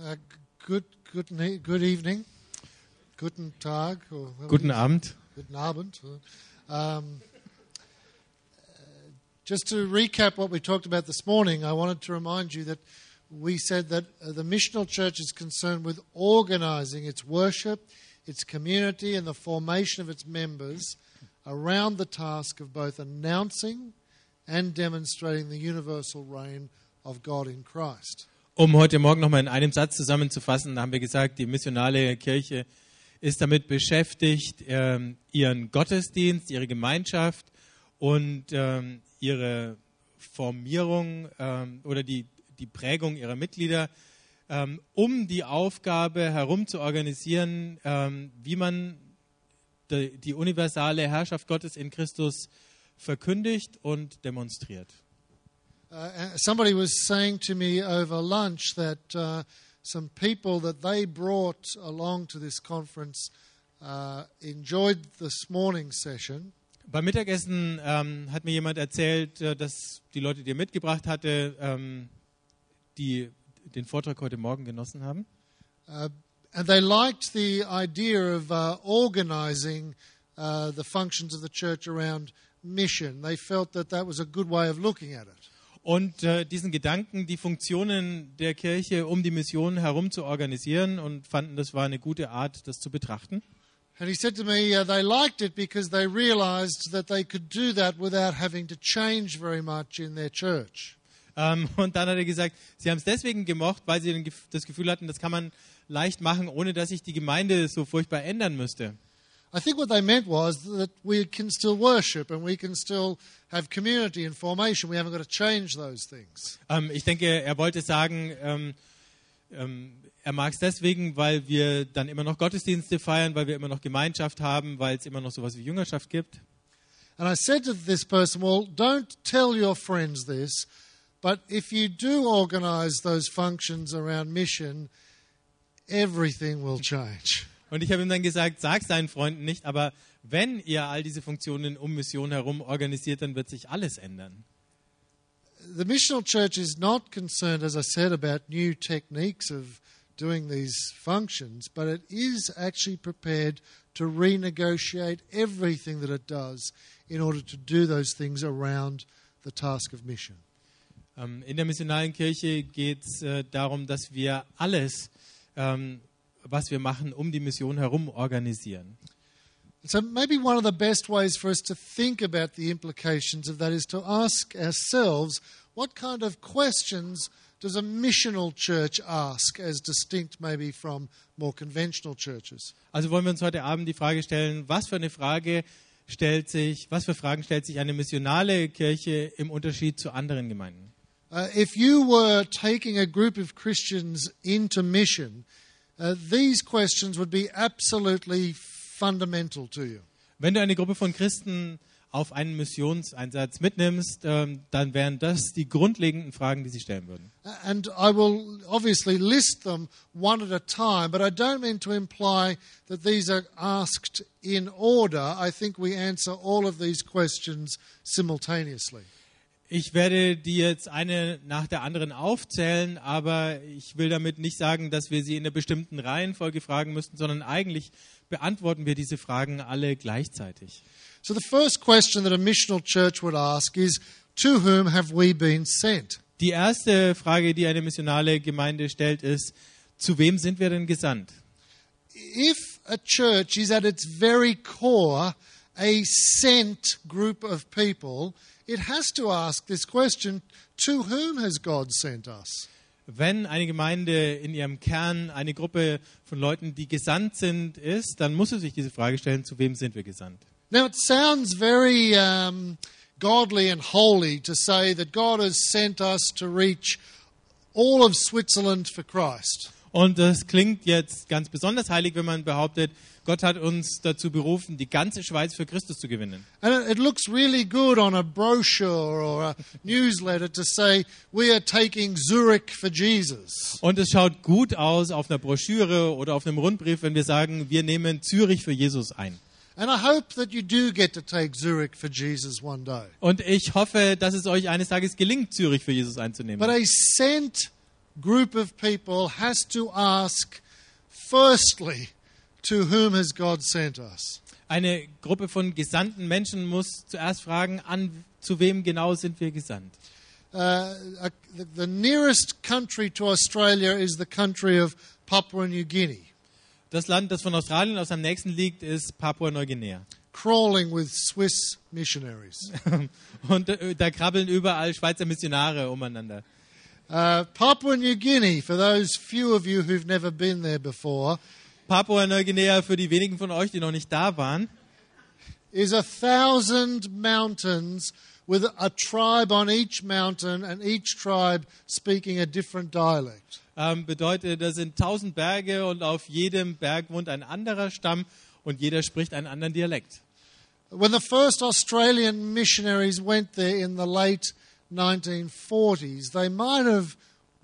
Uh, good, good, good evening. Guten Tag. Or Guten Abend. Guten Abend. Um, uh, just to recap what we talked about this morning, I wanted to remind you that we said that uh, the missional church is concerned with organizing its worship, its community, and the formation of its members around the task of both announcing and demonstrating the universal reign of God in Christ. Um heute Morgen nochmal in einem Satz zusammenzufassen, haben wir gesagt, die missionale Kirche ist damit beschäftigt, ähm, ihren Gottesdienst, ihre Gemeinschaft und ähm, ihre Formierung ähm, oder die, die Prägung ihrer Mitglieder, um die Aufgabe herum zu organisieren, wie man die universale Herrschaft Gottes in Christus verkündigt und demonstriert. Uh, somebody was saying to me over lunch that uh, some people that they brought along to this conference uh, enjoyed this morning session. Beim Mittagessen ähm, hat mir jemand erzählt, äh, dass die Leute, die er mitgebracht hatte, ähm, die den Vortrag heute Morgen genossen haben. Uh, and they liked the idea of uh, organizing uh, the functions of the church around mission. They felt that that was a good way of looking at it. Und äh, diesen Gedanken, die Funktionen der Kirche um die Mission herum zu organisieren und fanden, das war eine gute Art, das zu betrachten. And he said to me, uh, they liked it because they realized that they could do that without having to change very much in their church. Ähm, und dann hat er gesagt, sie haben es deswegen gemocht, weil sie das Gefühl hatten, das kann man leicht machen, ohne dass sich die Gemeinde so furchtbar ändern müsste. I think what they meant was that we can still worship and we can still have community and formation. We haven't got to change those things. Ähm, ich denke, er wollte sagen, ähm, ähm, er mag es deswegen, weil wir dann immer noch Gottesdienste feiern, weil wir immer noch Gemeinschaft haben, weil es immer noch sowas wie Jüngerschaft gibt. And I said to this person, well, don't tell your friends this, but if you do organize those functions around mission, everything will change. Und ich habe ihm dann gesagt, sag seinen Freunden nicht, aber wenn ihr all diese Funktionen um Mission herum organisiert, dann wird sich alles ändern. The missional church is not concerned, as I said, about new techniques of doing these functions, but it is actually prepared to renegotiate everything that it does in order to do those things around the task of mission. Ähm, in der missionalen Kirche geht es äh, darum, dass wir alles, ähm, was wir machen, um die Mission herum organisieren. So maybe one of the best ways for us to think about the implications of that is to ask ourselves what kind of questions does a missional church ask as distinct maybe from more conventional churches? Also wollen wir uns heute Abend die Frage stellen, was für eine Frage stellt sich, was für Fragen stellt sich eine missionale Kirche im Unterschied zu anderen Gemeinden? Uh, if you were taking a group of Christians into mission, uh, these questions would be absolutely fundamental to you. Wenn du eine Gruppe von Christen auf einen Missionseinsatz mitnimmst, ähm, dann wären das die grundlegenden Fragen, die sie stellen würden. And I will obviously list them one at a time, but I don't mean to imply that these are asked in order. I think we answer all of these questions simultaneously. Ich werde die jetzt eine nach der anderen aufzählen, aber ich will damit nicht sagen, dass wir sie in einer bestimmten Reihenfolge fragen müssten, sondern eigentlich beantworten wir diese Fragen alle gleichzeitig. So the first question that a missional church would ask is To whom have we been sent? Die erste Frage, die eine missionale Gemeinde stellt, ist, zu wem sind wir denn gesandt? If a church is at its very core a sent group of people, it has to ask this question To whom has God sent us? Wenn eine Gemeinde in ihrem Kern eine Gruppe von Leuten, die gesandt sind, ist, dann muss sie sich diese Frage stellen, zu wem sind wir gesandt? Now, it sounds very um, godly and holy to say that God has sent us to reach all of Switzerland for Christ. Und das klingt jetzt ganz besonders heilig, wenn man behauptet, Gott hat uns dazu berufen, die ganze Schweiz für Christus zu gewinnen. And it, looks really good on a brochure or a newsletter to say, we are taking Zurich for Jesus. Und es schaut gut aus auf einer Broschüre oder auf einem Rundbrief, wenn wir sagen, wir nehmen Zürich für Jesus ein. And I hope that you do get to take Zurich for Jesus one day. Und ich hoffe, dass es euch eines Tages gelingt, Zürich für Jesus einzunehmen. But a sent group of people has to ask, firstly, to whom has God sent us? Eine Gruppe von gesandten Menschen muss zuerst fragen, an zu wem genau sind wir gesandt? Uh, the, the nearest country to Australia is the country of Papua New Guinea, Das Land, das von Australien aus am nächsten liegt, ist Papua-Neuguinea. crawling with Swiss missionaries. Und äh, da krabbeln überall Schweizer Missionare umeinander. Uh, Papua New Guinea, for those few of you who've never been there before, Papua-Neuguinea, für die wenigen von euch, die noch nicht da waren, is a thousand mountains with a tribe on each mountain and each tribe speaking a different dialect. ähm, bedeutet, das sind tausend Berge und auf jedem Berg wohnt ein anderer Stamm und jeder spricht einen anderen Dialekt. When the first Australian missionaries went there in the late 1940s, they might have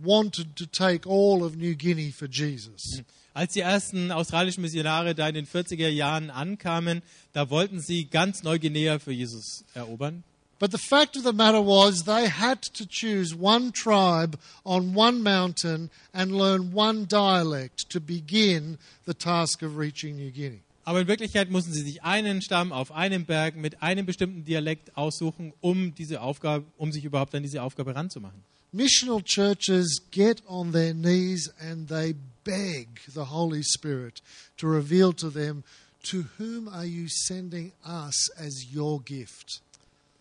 wanted to take all of New Guinea for Jesus. Mm. Als die ersten australischen Missionare da in den 40er Jahren ankamen, da wollten sie ganz Neuguinea für Jesus erobern. But the fact of the matter was, they had to choose one tribe on one mountain and learn one dialect to begin the task of reaching New Guinea. Aber in Wirklichkeit mussten sie sich einen Stamm auf einem Berg mit einem bestimmten Dialekt aussuchen, um diese Aufgabe, um sich überhaupt an diese Aufgabe ranzumachen. Missional churches get on their knees and they beg the Holy Spirit to reveal to them, To whom are you sending us as your gift?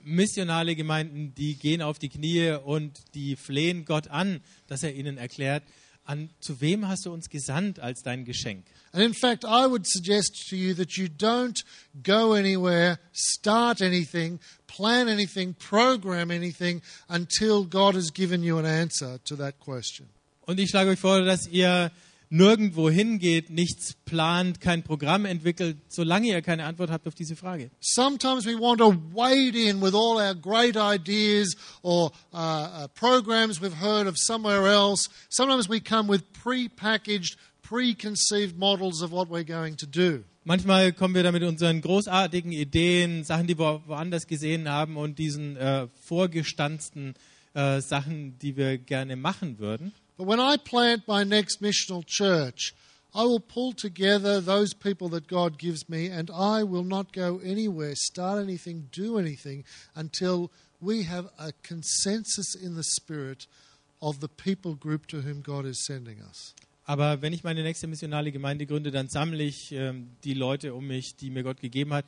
Missionale Gemeinden, die gehen auf die Knie und die flehen Gott an, dass er ihnen erklärt, an zu wem hast du uns gesandt als dein Geschenk? And in fact, I would suggest to you that you don't go anywhere, start anything, plan anything, program anything until God has given you an answer to that question. Und ich schlage euch vor, dass ihr nirgendwo hingeht, nichts plant, kein Programm entwickelt, solange ihr keine Antwort habt auf diese Frage. Sometimes we want to wade in with all our great ideas or uh, uh, programs we've heard of somewhere else. Sometimes we come with pre-packaged, preconceived models of what we're going to do. Manchmal kommen wir da mit unseren großartigen Ideen, Sachen, die wir woanders gesehen haben und diesen äh, vorgestanzten äh, Sachen, die wir gerne machen würden. But when I plant my next missional church, I will pull together those people that God gives me, and I will not go anywhere, start anything, do anything until we have a consensus in the Spirit of the people group to whom God is sending us. Aber wenn ich meine nächste missionale Gemeinde gründe, dann sammle ich ähm, die Leute um mich, die mir Gott gegeben hat.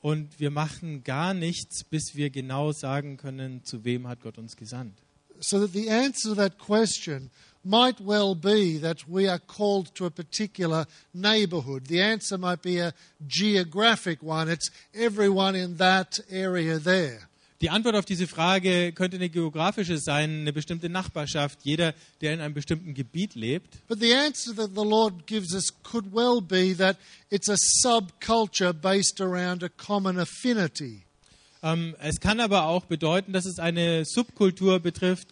Und wir machen gar nichts, bis wir genau sagen können, zu wem hat Gott uns gesandt. So that the answer to that question might well be that we are called to a particular neighborhood. The answer might be a geographic one. It's everyone in that area there. Die Antwort auf diese Frage könnte eine geografische sein, eine bestimmte Nachbarschaft, jeder, der in einem bestimmten Gebiet lebt. But the answer that the Lord gives us could well be that it's a subculture based around a common affinity. Ähm, es kann aber auch bedeuten, dass es eine Subkultur betrifft,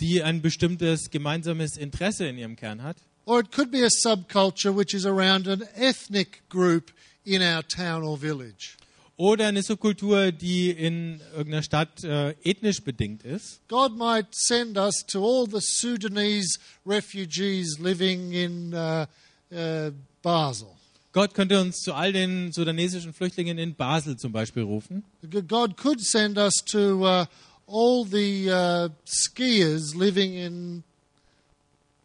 die ein bestimmtes gemeinsames Interesse in ihrem Kern hat. Or it could be a subculture which is around an ethnic group in our town or village. Oder eine Subkultur, die in irgendeiner Stadt äh, ethnisch bedingt ist. God might send us to all the Sudanese refugees living in uh, uh, Basel. Gott könnte uns zu all den sudanesischen Flüchtlingen in Basel zum Beispiel rufen. God could send us to uh, all the uh, skiers living in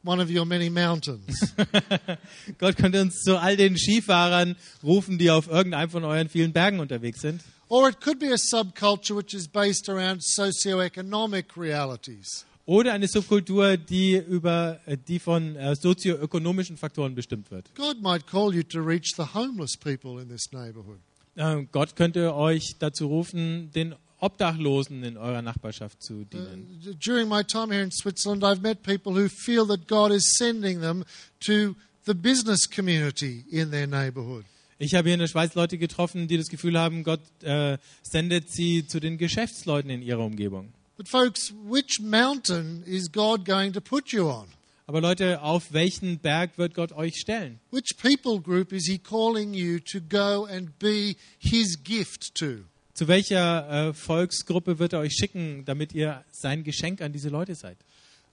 one of your many mountains. Gott könnte uns zu all den Skifahrern rufen, die auf irgendeinem von euren vielen Bergen unterwegs sind. or it could be a subculture which is based around socioeconomic realities. Oder eine Subkultur, die über äh, die von äh, sozioökonomischen Faktoren bestimmt wird. God might call you to reach the homeless people in this neighborhood. Äh, Gott könnte euch dazu rufen, den Obdachlosen in eurer Nachbarschaft zu dienen. D- During my time here in Switzerland, I've met people who feel that God is sending them to the business community in their neighborhood. Ich habe hier in der Schweiz Leute getroffen, die das Gefühl haben, Gott äh, sendet sie zu den Geschäftsleuten in ihrer Umgebung. But, folks, which mountain is God going to put you on? Aber Leute, auf welchen Berg wird Gott euch stellen? Which people group is He calling you to go and be His gift to? Zu welcher äh, Volksgruppe wird er euch schicken, damit ihr sein Geschenk an diese Leute seid?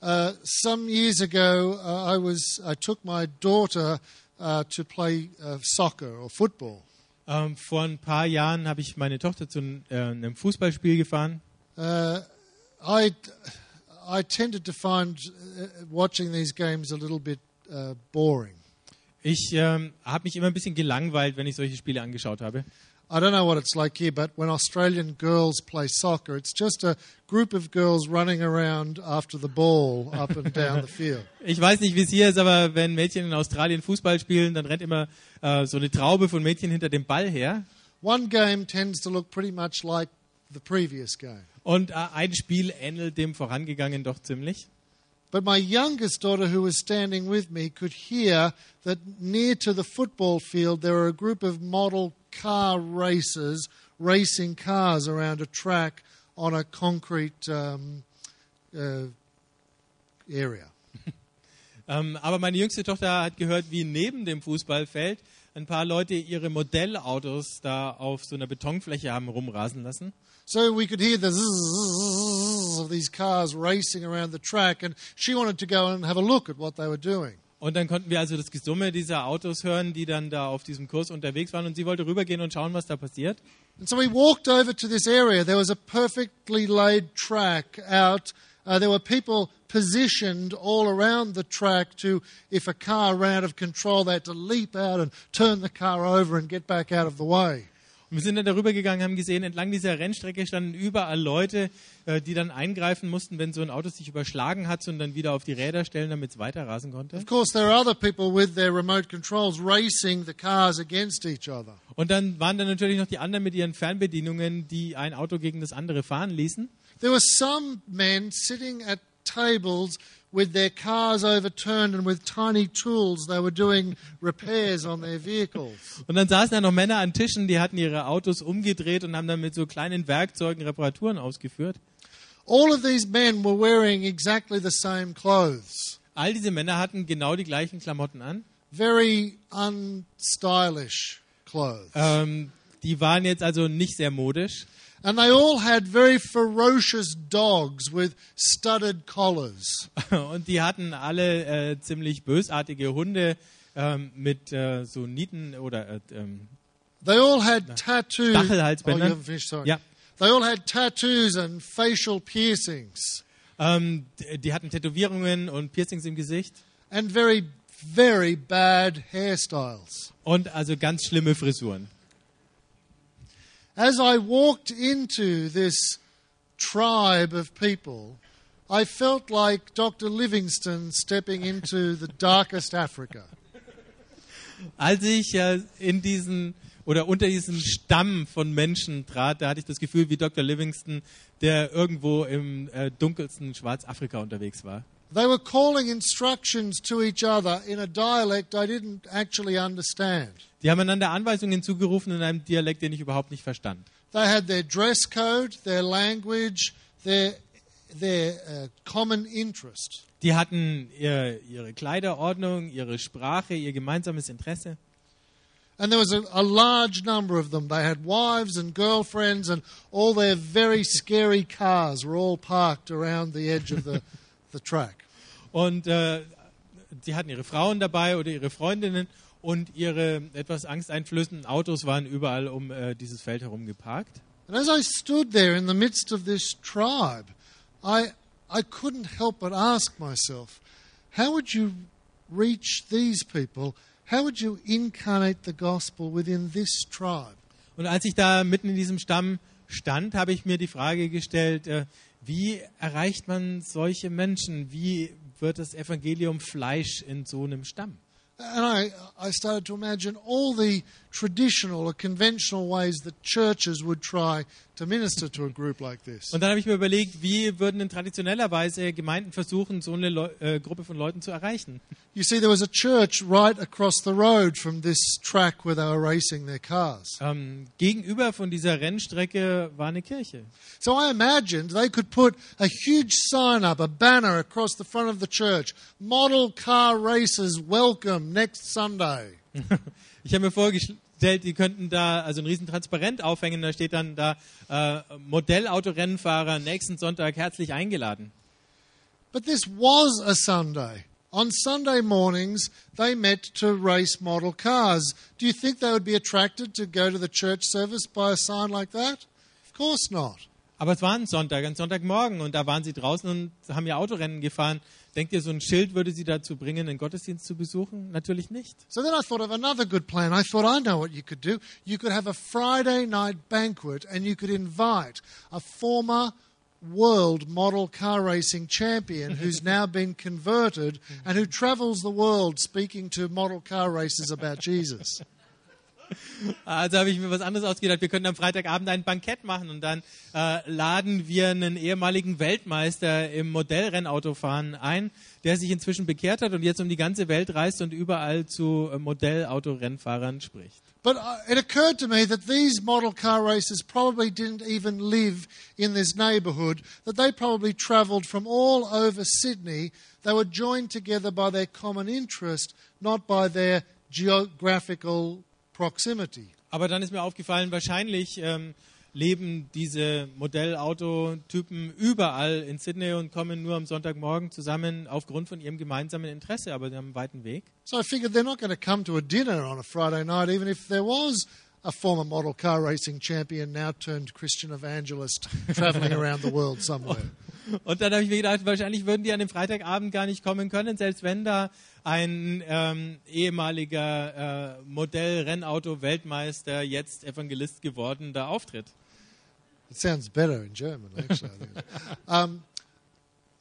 uh, some years ago, uh, I was I took my daughter uh, to play uh, soccer or football. Ähm, vor ein paar Jahren habe ich meine Tochter zu äh, einem Fußballspiel gefahren. Uh, I I tended to find uh, watching these games a little bit uh, boring. Ich ähm, habe mich immer ein bisschen gelangweilt, wenn ich solche Spiele angeschaut habe. I don't know what it's like here, but when Australian girls play soccer, it's just a group of girls running around after the ball up and down the field. Ich weiß nicht, wie es hier ist, aber wenn Mädchen in Australien Fußball spielen, dann rennt immer äh, so eine Traube von Mädchen hinter dem Ball her. One game tends to look pretty much like the previous game. Und äh, ein Spiel ähnelt dem vorangegangenen doch ziemlich. But my youngest daughter, who was standing with me, could hear that near to the football field there were a group of model car racers racing cars around a track on a concrete um, uh, area. Ähm, aber meine jüngste Tochter hat gehört, wie neben dem Fußballfeld ein paar Leute ihre Modellautos da auf so einer Betonfläche haben rumrasen lassen. So we could hear the zzzz of these cars racing around the track, and she wanted to go and have a look at what they were doing. Und dann konnten wir also das Gesumme dieser Autos hören, die dann da auf diesem Kurs unterwegs waren. Und sie wollte rübergehen und schauen, was da passiert. And so we walked over to this area. There was a perfectly laid track out. Uh, there were people positioned all around the track to, if a car ran out of control, they had to leap out and turn the car over and get back out of the way. Und wir sind dann darüber gegangen, haben gesehen, entlang dieser Rennstrecke standen überall Leute, äh, die dann eingreifen mussten, wenn so ein Auto sich überschlagen hat und dann wieder auf die Räder stellen, damit es weiter rasen konnte. Of course, there are other people with their remote controls racing the cars against each other. Und dann waren dann natürlich noch die anderen mit ihren Fernbedienungen, die ein Auto gegen das andere fahren ließen. There were some men sitting at tables with their cars overturned and with tiny tools they were doing repairs on their vehicles. Und dann saßen da noch Männer an Tischen, die hatten ihre Autos umgedreht und haben dann mit so kleinen Werkzeugen Reparaturen ausgeführt. All of these men were wearing exactly the same clothes. All diese Männer hatten genau die gleichen Klamotten an. Very unstylish clothes. Ähm, die waren jetzt also nicht sehr modisch. And they all had very ferocious dogs with studded collars. Und die hatten alle äh, ziemlich bösartige Hunde ähm, mit äh, so Nieten oder äh, ähm, They all had tattoos. Oh, you Stachelhalsbänder. haven't finished, sorry. Ja. They all had tattoos and facial piercings Ähm, die hatten Tätowierungen und Piercings im Gesicht and very, very bad hairstyles. und also ganz schlimme Frisuren. As I walked into this tribe of people, I felt like Dr. Livingstone stepping into the darkest Africa. Als ich äh, in diesen oder unter diesen Stamm von Menschen trat, da hatte ich das Gefühl wie Dr. Livingston, der irgendwo im äh, dunkelsten Schwarzafrika unterwegs war. They were calling instructions to each other in a dialect I didn't actually understand. Die haben einander Anweisungen zugerufen in einem Dialekt, den ich überhaupt nicht verstand. They had their dress code, their language, their, their uh, common interest. Die hatten ihr, ihre Kleiderordnung, ihre Sprache, ihr gemeinsames Interesse. And there was a, a large number of them. They had wives and girlfriends, and all their very scary cars were all parked around the edge of the, the track. Und äh, sie hatten ihre Frauen dabei oder ihre Freundinnen und ihre etwas angsteinflößenden Autos waren überall um äh, dieses Feld herum geparkt. And as I stood there in the midst of this tribe, I, I couldn't help but ask myself, how would you reach these people? How would you incarnate the gospel within this tribe? Und als ich da mitten in diesem Stamm stand, habe ich mir die Frage gestellt, äh, wie erreicht man solche Menschen? Wie wird das Evangelium Fleisch in so einem Stamm? And I, I started to imagine all the traditional or conventional ways that churches would try to minister to a group like this. Und dann habe ich mir überlegt, wie würden in traditioneller Weise Gemeinden versuchen, so eine Leu äh, Gruppe von Leuten zu erreichen? You see, there was a church right across the road from this track where they were racing their cars. Ähm, gegenüber von dieser Rennstrecke war eine Kirche. So I imagined they could put a huge sign up, a banner across the front of the church Model car racers welcome next Sunday. Ich habe mir vorgestellt, die könnten da also ein riesen Transparent aufhängen, da steht dann da äh, Modellautorennenfahrer nächsten Sonntag herzlich eingeladen. But this was a Sunday. On Sunday mornings, they met to race model cars. Do you think they would be attracted to go to the church service by a sign like that? Of course not. Aber es war ein Sonntag, ein Sonntagmorgen und da waren sie draußen und haben ihr Autorennen gefahren. Denkt ihr, so ein Schild würde sie dazu bringen, den Gottesdienst zu besuchen? Natürlich nicht. So then I thought of another good plan. I thought I know what you could do. You could have a Friday night banquet and you could invite a former world model car racing champion who's now been converted and who travels the world speaking to model car racers about Jesus. Also habe ich mir was anderes ausgedacht. Wir könnten am Freitagabend ein Bankett machen und dann äh, laden wir einen ehemaligen Weltmeister im Modellrennautofahren ein, der sich inzwischen bekehrt hat und jetzt um die ganze Welt reist und überall zu äh, Modellautorennfahrern spricht. But uh, it occurred to me that these model car racers probably didn't even live in this neighbourhood, that they probably travelled from all over Sydney. They were joined together by their common interest, not by their geographical proximity. Aber dann ist mir aufgefallen, wahrscheinlich ähm, leben diese Modellautotypen überall in Sydney und kommen nur am Sonntagmorgen zusammen aufgrund von ihrem gemeinsamen Interesse, aber sie haben einen weiten Weg. So I figured they're not going to come to a dinner on a Friday night, even if there was a former model car racing champion, now turned Christian evangelist, travelling around the world somewhere. Und dann habe ich mir gedacht, wahrscheinlich würden die an dem Freitagabend gar nicht kommen können, selbst wenn da ein ähm, ehemaliger äh, Modell-Rennauto-Weltmeister, jetzt Evangelist geworden, da auftritt. It sounds better in German, actually. Um,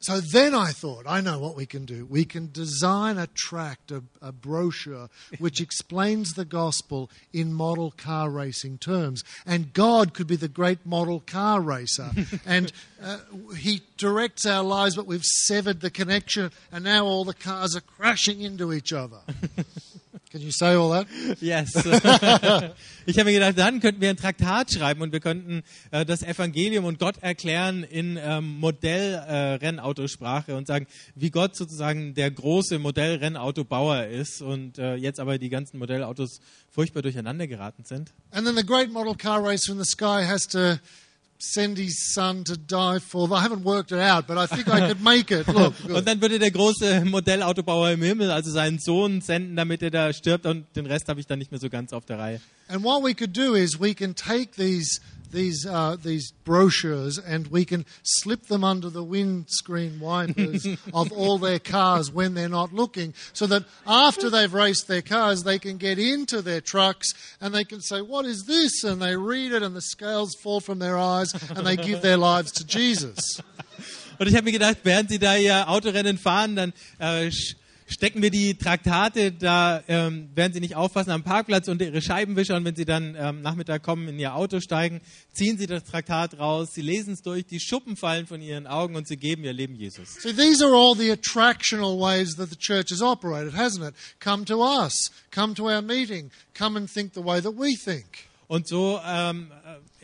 so then I thought, I know what we can do. We can design a tract, a, a brochure, which explains the gospel in model car racing terms. And God could be the great model car racer. and uh, He directs our lives, but we've severed the connection, and now all the cars are crashing into each other. Can you say all that? Yes. ich habe mir gedacht, dann könnten wir ein Traktat schreiben und wir könnten äh, das Evangelium und Gott erklären in ähm, Modellrennautosprache äh, und sagen, wie Gott sozusagen der große Modellrennautobauer ist und äh, jetzt aber die ganzen Modellautos furchtbar durcheinander geraten sind. And then the great model car racer in the sky has to send his son to die for. I haven't worked it out, but I think I could make it. Look. Und dann würde der große Modellautobauer im Himmel also seinen Sohn senden, damit er da stirbt und den Rest habe ich dann nicht mehr so ganz auf der Reihe. And what we could do is we can take these these uh, these brochures and we can slip them under the windscreen wipers of all their cars when they're not looking, so that after they've raced their cars, they can get into their trucks and they can say, "What is this?" and they read it, and the scales fall from their eyes, and they give their lives to Jesus. Und ich habe mir gedacht, während sie da ihr Autorennen fahren, dann äh, stecken wir die Traktate da, ähm, werden sie nicht aufpassen, am Parkplatz unter ihre Scheibenwischer und wenn sie dann ähm, Nachmittag kommen, in ihr Auto steigen, ziehen sie das Traktat raus, sie lesen es durch, die Schuppen fallen von ihren Augen und sie geben ihr Leben Jesus. See, these are all the attractional ways that the church has operated, hasn't it? Come to us, come to our meeting, come and think the way that we think. Und so ähm,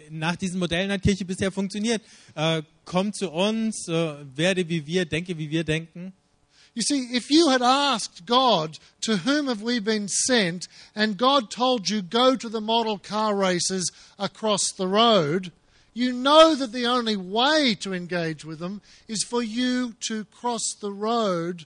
nach diesen Modellen hat Kirche bisher funktioniert. Äh, komm zu uns, äh, werde wie wir, denke wie wir denken. You see, if you had asked God, to whom have we been sent, and God told you, go to the model car races across the road, you know that the only way to engage with them is for you to cross the road,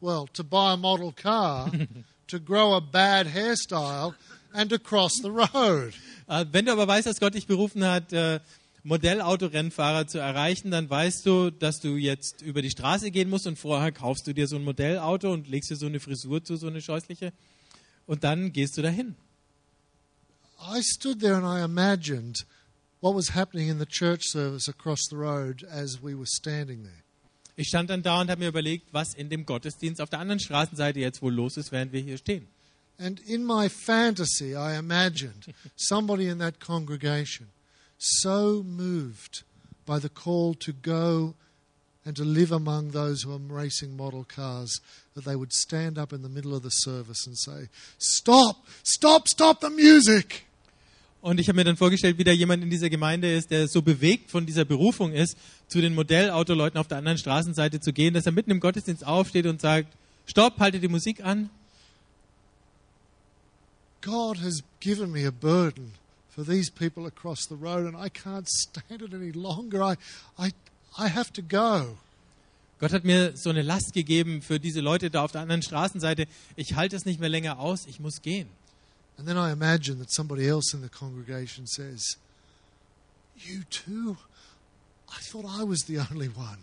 well, to buy a model car, to grow a bad hairstyle, and to cross the road. Äh, wenn du aber weißt, dass Gott dich berufen hat, äh, Modellautorennfahrer zu erreichen, dann weißt du, dass du jetzt über die Straße gehen musst und vorher kaufst du dir so ein Modellauto und legst dir so eine Frisur zu, so eine scheußliche, und dann gehst du dahin. I stood there and I imagined what was happening in the church service across the road as we were standing there. Ich stand dann da und habe mir überlegt, was in dem Gottesdienst auf der anderen Straßenseite jetzt wohl los ist, während wir hier stehen. And in my fantasy, I imagined somebody in that congregation so moved by the call to go and to live among those who are racing model cars that they would stand up in the middle of the service and say, Stop, stop, stop the music. Und ich habe mir dann vorgestellt, wie da jemand in dieser Gemeinde ist, der so bewegt von dieser Berufung ist, zu den Modellautaleuten auf der anderen Straßenseite zu gehen, dass er mitten im Gottesdienst aufsteht und sagt, Stopp, halte die Musik an. God has given me a burden for these people across the road, and I can't stand it any longer. I, I, I have to go. Gott hat mir so eine Last gegeben für diese Leute da auf der anderen Straßenseite. Ich halte es nicht mehr länger aus, ich muss gehen. And then I imagine that somebody else in the congregation says, You too? I thought I was the only one.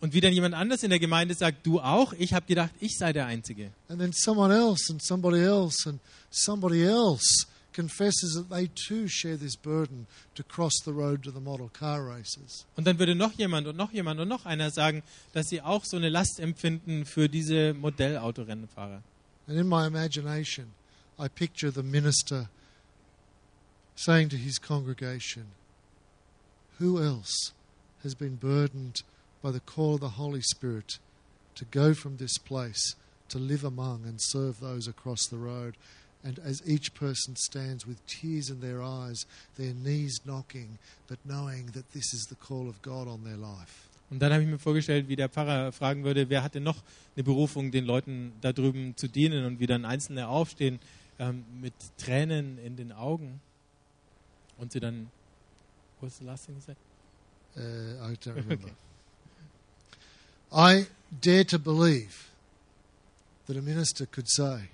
Und wie dann jemand anders in der Gemeinde sagt, du auch? Ich habe gedacht, ich sei der Einzige. And then someone else and somebody else and somebody else confesses that they too share this burden to cross the road to the model car races. Und dann würde noch jemand und noch jemand und noch einer sagen, dass sie auch so eine Last empfinden für diese Modellautorennenfahrer. And in my imagination, I picture the minister saying to his congregation, Who else has been burdened by the call of the Holy Spirit to go from this place to live among and serve those across the road? And as each person stands with tears in their eyes, their knees knocking, but knowing that this is the call of God on their life. Und dann habe ich mir vorgestellt, wie der Pfarrer fragen würde, wer hatte noch eine Berufung, den Leuten da drüben zu dienen und wie dann Einzelne aufstehen ähm, mit Tränen in den Augen und sie dann, what's the last thing you said? Uh, I don't remember. I dare to believe that a minister could say,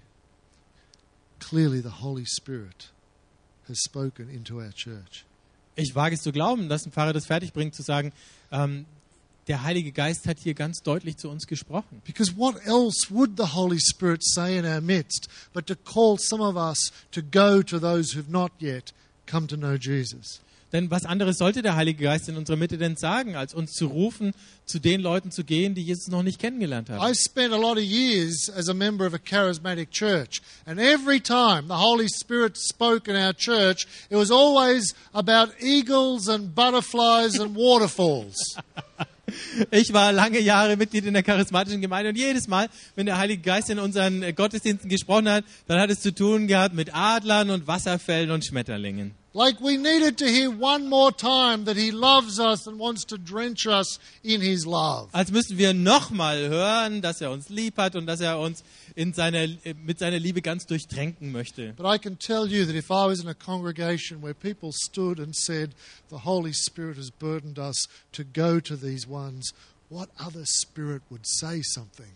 clearly the Holy Spirit has spoken into our church. Ich wage es zu glauben, dass ein Pfarrer das fertigbringt, zu sagen, ähm, der Heilige Geist hat hier ganz deutlich zu uns gesprochen. Because what else would the Holy Spirit say in our midst but to call some of us to go to those who've not yet come to know Jesus? Denn was anderes sollte der Heilige Geist in unserer Mitte denn sagen, als uns zu rufen, zu den Leuten zu gehen, die Jesus noch nicht kennengelernt haben? I spent a lot of years as a member of a charismatic church, and every time the Holy Spirit spoke in our church, it was always about eagles and butterflies and waterfalls. Ich war lange Jahre Mitglied in der charismatischen Gemeinde und jedes Mal, wenn der Heilige Geist in unseren Gottesdiensten gesprochen hat, dann hat es zu tun gehabt mit Adlern und Wasserfällen und Schmetterlingen. Like we needed to hear one more time that He loves us and wants to drench us in His love. Als müssten wir nochmal hören, dass er uns lieb hat und dass er uns in seiner, äh, mit seiner Liebe ganz durchtränken möchte. But I can tell you that if I was in a congregation where people stood and said, The Holy Spirit has burdened us to go to these ones, what other spirit would say something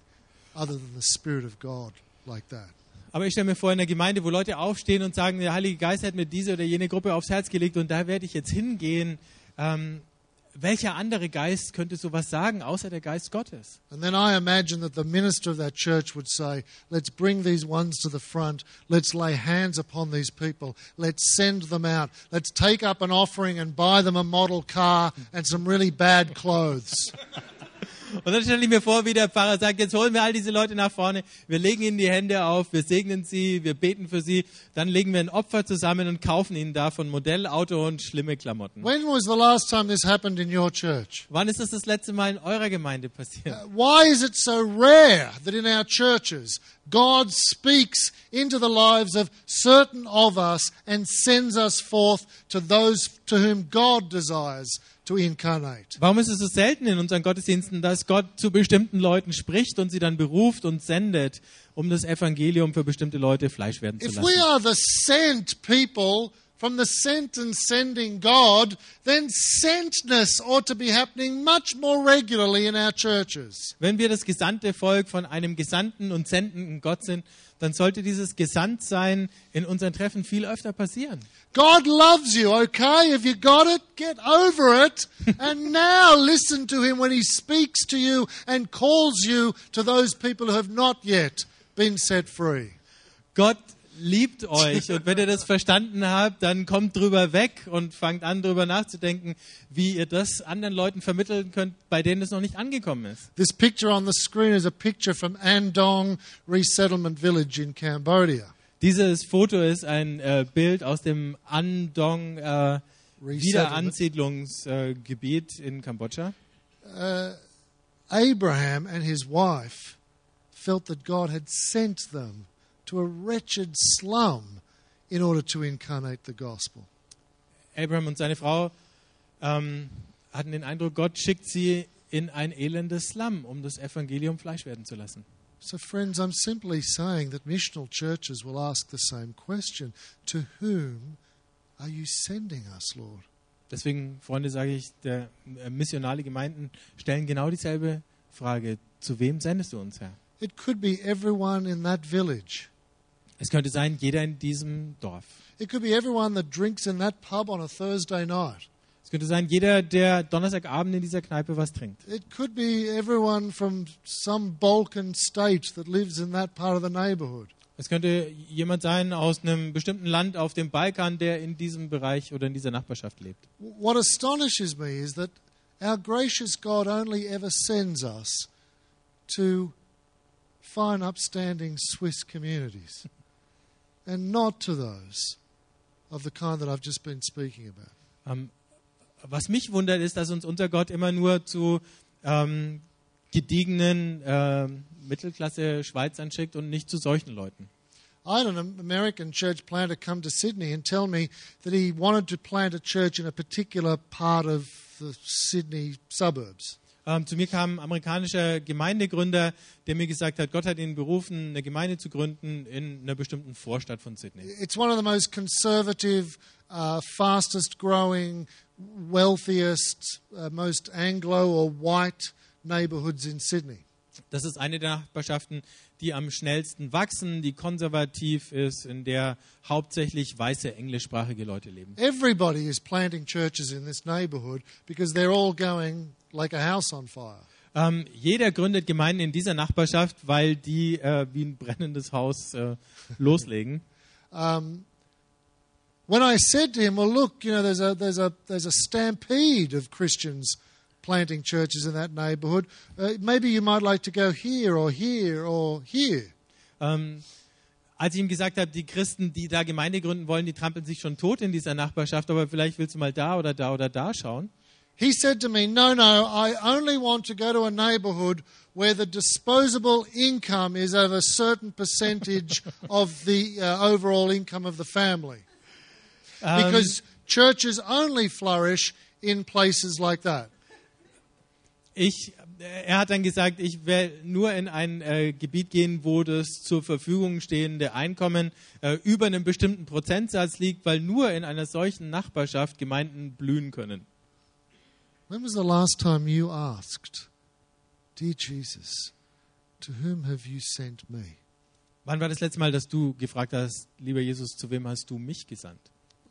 other than the Spirit of God like that? Aber ich stelle mir vor, in der Gemeinde, wo Leute aufstehen und sagen, der Heilige Geist hat mir diese oder jene Gruppe aufs Herz gelegt und da werde ich jetzt hingehen. Ähm, welcher andere Geist könnte sowas sagen, außer der Geist Gottes? And then I imagine that the minister of that church would say, Let's bring these ones to the front. Let's lay hands upon these people. Let's send them out. Let's take up an offering and buy them a model car and some really bad clothes. Und dann stelle ich mir vor, wie der Pfarrer sagt, jetzt holen wir all diese Leute nach vorne, wir legen ihnen die Hände auf, wir segnen sie, wir beten für sie, dann legen wir ein Opfer zusammen und kaufen ihnen davon Modellauto und schlimme Klamotten. When was the last time this happened in your church? Wann ist das das letzte Mal in eurer Gemeinde passiert? Uh, Why is it so rare that in our churches God speaks into the lives of certain of us and sends us forth to those to whom God desires? Warum ist es so selten in unseren Gottesdiensten, dass Gott zu bestimmten Leuten spricht und sie dann beruft und sendet, um das Evangelium für bestimmte Leute Fleisch werden zu If lassen? we are the sent people from the sent and sending God, then sentness ought to be happening much more regularly in our churches. Wenn wir das gesandte Volk von einem gesandten und sendenden Gott sind, dann sollte dieses Gesandtsein in unseren Treffen viel öfter passieren. God loves you, okay? If you got it, get over it. and now listen to Him when He speaks to you and calls you to those people who have not yet been set free. Gott liebt euch und wenn ihr das verstanden habt, dann kommt drüber weg und fangt an, drüber nachzudenken, wie ihr das anderen Leuten vermitteln könnt, bei denen es noch nicht angekommen ist. This picture on the screen is a picture from Andong Resettlement Village in Cambodia. Dieses Foto ist ein äh, Bild aus dem Andong äh, Wiederansiedlungsgebiet in Kambodscha. Uh, Abraham and his wife felt that God had sent them to a wretched slum in order to incarnate the gospel. Abraham und seine Frau ähm, hatten den Eindruck, Gott schickt sie in ein elendes Slum, um das Evangelium Fleisch werden zu lassen. So, friends, I'm simply saying that missional churches will ask the same question To whom are you sending us, Lord? Deswegen, Freunde, sage ich, der äh, missionale Gemeinden stellen genau dieselbe Frage, zu wem sendest du uns, Herr? It could be everyone in that village. Es könnte sein, jeder in diesem Dorf. It could be everyone that drinks in that pub on a Thursday night. Es könnte sein, jeder, der Donnerstagabend in dieser Kneipe was trinkt. It could be everyone from some Balkan state that lives in that part of the neighborhood. Es könnte jemand sein aus einem bestimmten Land auf dem Balkan, der in diesem Bereich oder in dieser Nachbarschaft lebt. What astonishes me is that our gracious God only ever sends us to fine, upstanding Swiss communities and not to those of the kind that I've just been speaking about. Ähm, was mich wundert, ist, dass uns unser Gott immer nur zu ähm, gediegenen ähm, Mittelklasse-Schweizern schickt und nicht zu solchen Leuten. I had an American church planter come to Sydney and tell me that he wanted to plant a church in a particular part of the Sydney suburbs. Ähm, zu mir kam ein amerikanischer Gemeindegründer, der mir gesagt hat, Gott hat ihn berufen, eine Gemeinde zu gründen in einer bestimmten Vorstadt von Sydney. It's one of the most conservative, uh, fastest growing, wealthiest, uh, most Anglo or white neighborhoods in Sydney. Das ist eine der Nachbarschaften, die am schnellsten wachsen, die konservativ ist, in der hauptsächlich weiße englischsprachige Leute leben. Everybody is planting churches in this neighborhood because they're all going like a house on fire. Ähm, jeder gründet Gemeinden in dieser Nachbarschaft, weil die äh, wie ein brennendes Haus äh, loslegen. Um, when I said to him, "Well, look, you know, there's a there's a there's a stampede of Christians planting churches in that neighborhood. Uh, maybe you might like to go here or here or here." Ähm, als ich ihm gesagt habe, die Christen, die da Gemeinde gründen wollen, die trampeln sich schon tot in dieser Nachbarschaft, aber vielleicht willst du mal da oder da oder da schauen. He said to me, No, no, I only want to go to a neighborhood where the disposable income is of a certain percentage of the uh, overall income of the family. Ähm, Because churches only flourish in places like that. Ich, er hat dann gesagt, ich werde nur in ein äh, Gebiet gehen, wo das zur Verfügung stehende Einkommen äh, über einem bestimmten Prozentsatz liegt, weil nur in einer solchen Nachbarschaft Gemeinden blühen können. When was the last time you asked, Dear Jesus, to whom have you sent me? Wann war das letzte Mal, dass du gefragt hast, lieber Jesus, zu wem hast du mich gesandt?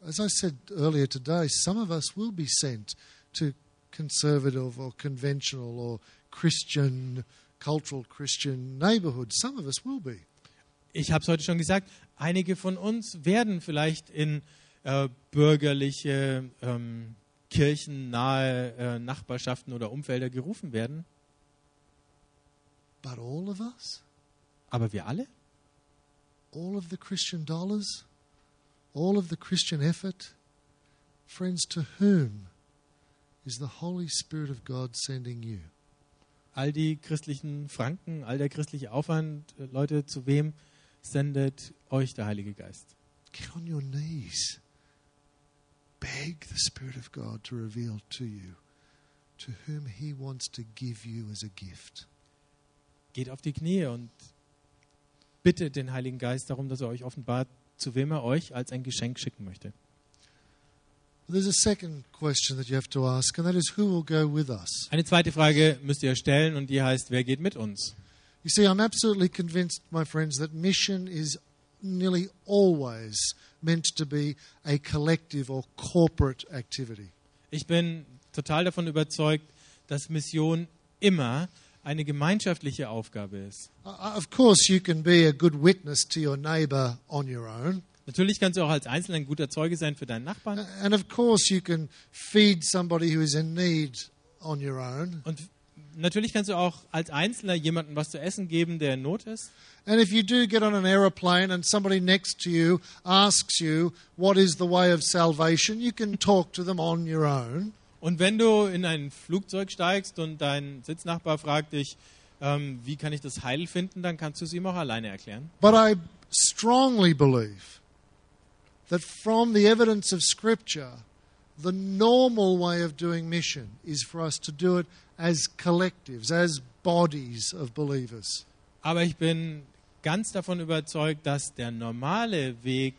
As I said earlier today, some of us will be sent to conservative or conventional or Christian, cultural Christian neighborhoods. Some of us will be. Ich habe es heute schon gesagt, einige von uns werden vielleicht in äh, bürgerliche, ähm, kirchennahe äh, Nachbarschaften oder Umfelder gerufen werden. But all of us, Aber wir alle? all of the Christian dollars, all of the Christian effort, friends, to whom is the Holy Spirit of God sending you? All die christlichen Franken, all der christliche Aufwand, äh, Leute, zu wem sendet euch der Heilige Geist? Get on your knees. Beg the Spirit of God to reveal to you to whom He wants to give you as a gift. Geht auf die Knie und bittet den Heiligen Geist darum, dass er euch offenbart, zu wem er euch als ein Geschenk schicken möchte. Eine zweite Frage müsst ihr stellen und die heißt, wer geht mit uns? You see, I'm absolutely convinced, my friends, that mission is nearly always meant to be a collective or corporate activity. Ich bin total davon überzeugt, dass Mission immer eine gemeinschaftliche Aufgabe ist. Uh, Of course, you can be a good witness to your neighbour on your own. Natürlich kannst du auch als Einzelner ein guter Zeuge sein für deinen Nachbarn. And of course, you can feed somebody who is in need on your own. Und natürlich kannst du auch als Einzelner jemandem was zu essen geben, der in Not ist. And if you do get on an aeroplane and somebody next to you asks you, What is the way of salvation? you can talk to them on your own. Und wenn du in ein Flugzeug steigst und dein Sitznachbar fragt dich, ähm, wie kann ich das Heil finden, dann kannst du es ihm auch alleine erklären. But I strongly believe that from the evidence of Scripture, the normal way of doing mission is for us to do it as collectives, as bodies of believers. Aber ich bin ganz davon überzeugt, dass der normale Weg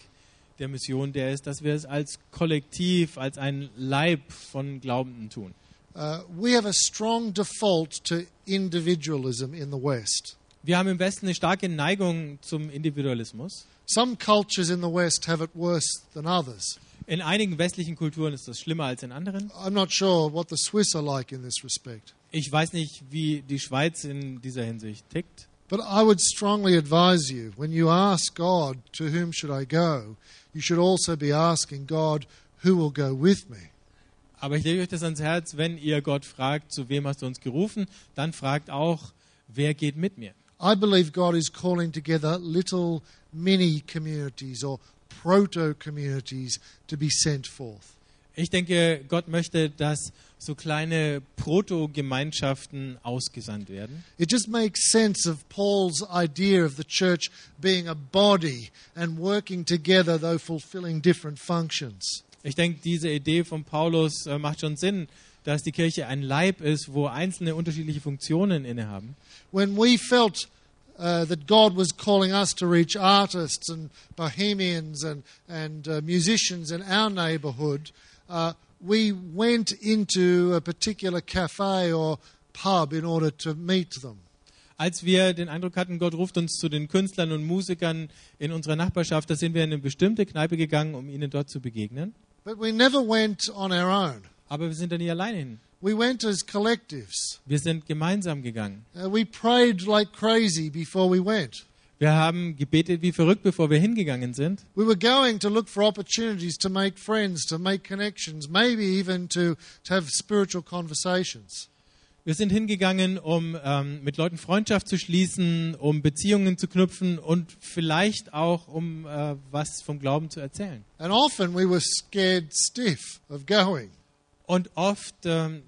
der Mission der ist, dass wir es als Kollektiv, als ein Leib von Glaubenden tun. uh, we have a strong default to individualism in the West. Wir haben im Westen eine starke Neigung zum Individualismus. Some cultures in the West have it worse than others. In einigen westlichen Kulturen ist das schlimmer als in anderen. I'm not sure what the Swiss are like in this respect. Ich weiß nicht, wie die Schweiz in dieser Hinsicht tickt. But I would strongly advise you when you ask God, to whom should I go, you should also be asking God, who will go with me? Aber ich lege euch das ans Herz, wenn ihr Gott fragt, zu wem hast du uns gerufen, dann fragt auch, wer geht mit mir? I believe God is calling together little mini communities or proto communities to be sent forth. Ich denke, Gott möchte, dass so kleine Proto-Gemeinschaften ausgesandt werden. It just makes sense of Paul's idea of the church being a body and working together, though fulfilling different functions. Ich denke, diese Idee von Paulus äh, macht schon Sinn, dass die Kirche ein Leib ist, wo einzelne unterschiedliche Funktionen innehaben. When we felt uh, that God was calling us to reach artists and bohemians and, and uh, musicians in our neighborhood, uh, we went into a particular cafe or pub in order to meet them. Als wir den Eindruck hatten, Gott ruft uns zu den Künstlern und Musikern in unserer Nachbarschaft, da sind wir in eine bestimmte Kneipe gegangen, um ihnen dort zu begegnen. But we never went on our own. Aber wir sind da nie alleine hin. We went as collectives. Wir sind gemeinsam gegangen. Uh, we prayed like crazy before we went. Wir haben gebetet wie verrückt, bevor wir hingegangen sind. We were going to look for opportunities to make friends, to make connections, maybe even to, to have spiritual conversations. Wir sind hingegangen, um ähm, mit Leuten Freundschaft zu schließen, um Beziehungen zu knüpfen und vielleicht auch, um äh, was vom Glauben zu erzählen. And often we were scared stiff of going. Und oft ähm,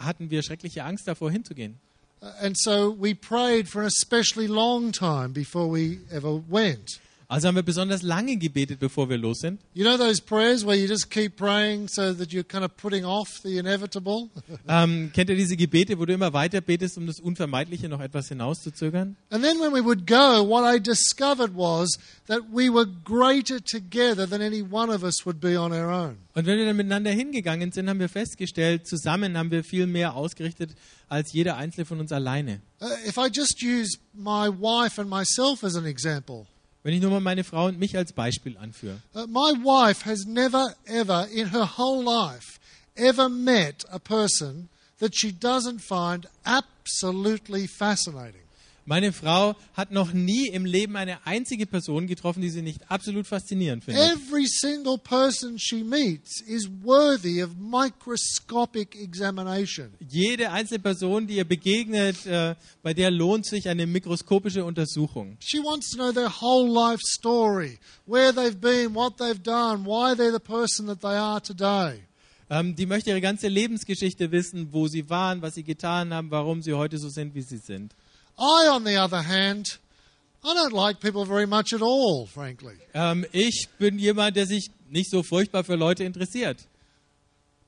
hatten wir schreckliche Angst davor hinzugehen. Uh, And so we prayed for an especially long time before we ever went. Also haben wir besonders lange gebetet, bevor wir los sind. You know those prayers where you just keep praying so that you're kind of putting off the inevitable? Ähm, kennt ihr diese Gebete, wo du immer weiter betest, um das Unvermeidliche noch etwas hinauszuzögern? And then when we would go, what I discovered was that we were greater together than any one of us would be on our own. Und wenn wir dann miteinander hingegangen sind, haben wir festgestellt, zusammen haben wir viel mehr ausgerichtet als jeder einzelne von uns alleine. Uh, if I just use my wife and myself as an example, Wenn ich nur mal meine Frau und mich als Beispiel anführe. uh, my wife has never, ever in her whole life ever met a person that she doesn't find absolutely fascinating. Meine Frau hat noch nie im Leben eine einzige Person getroffen, die sie nicht absolut faszinierend findet. Every single person she meets is worthy of microscopic examination. Jede einzelne Person, die ihr begegnet, äh, bei der lohnt sich eine mikroskopische Untersuchung. She wants to know their whole life story, where they've been, what they've done, why they're the person that they are today. Ähm, die möchte ihre ganze Lebensgeschichte wissen, wo sie waren, was sie getan haben, warum sie heute so sind, wie sie sind. I, on the other hand, I don't like people very much at all, frankly. Ähm, ich bin jemand, der sich nicht so furchtbar für Leute interessiert.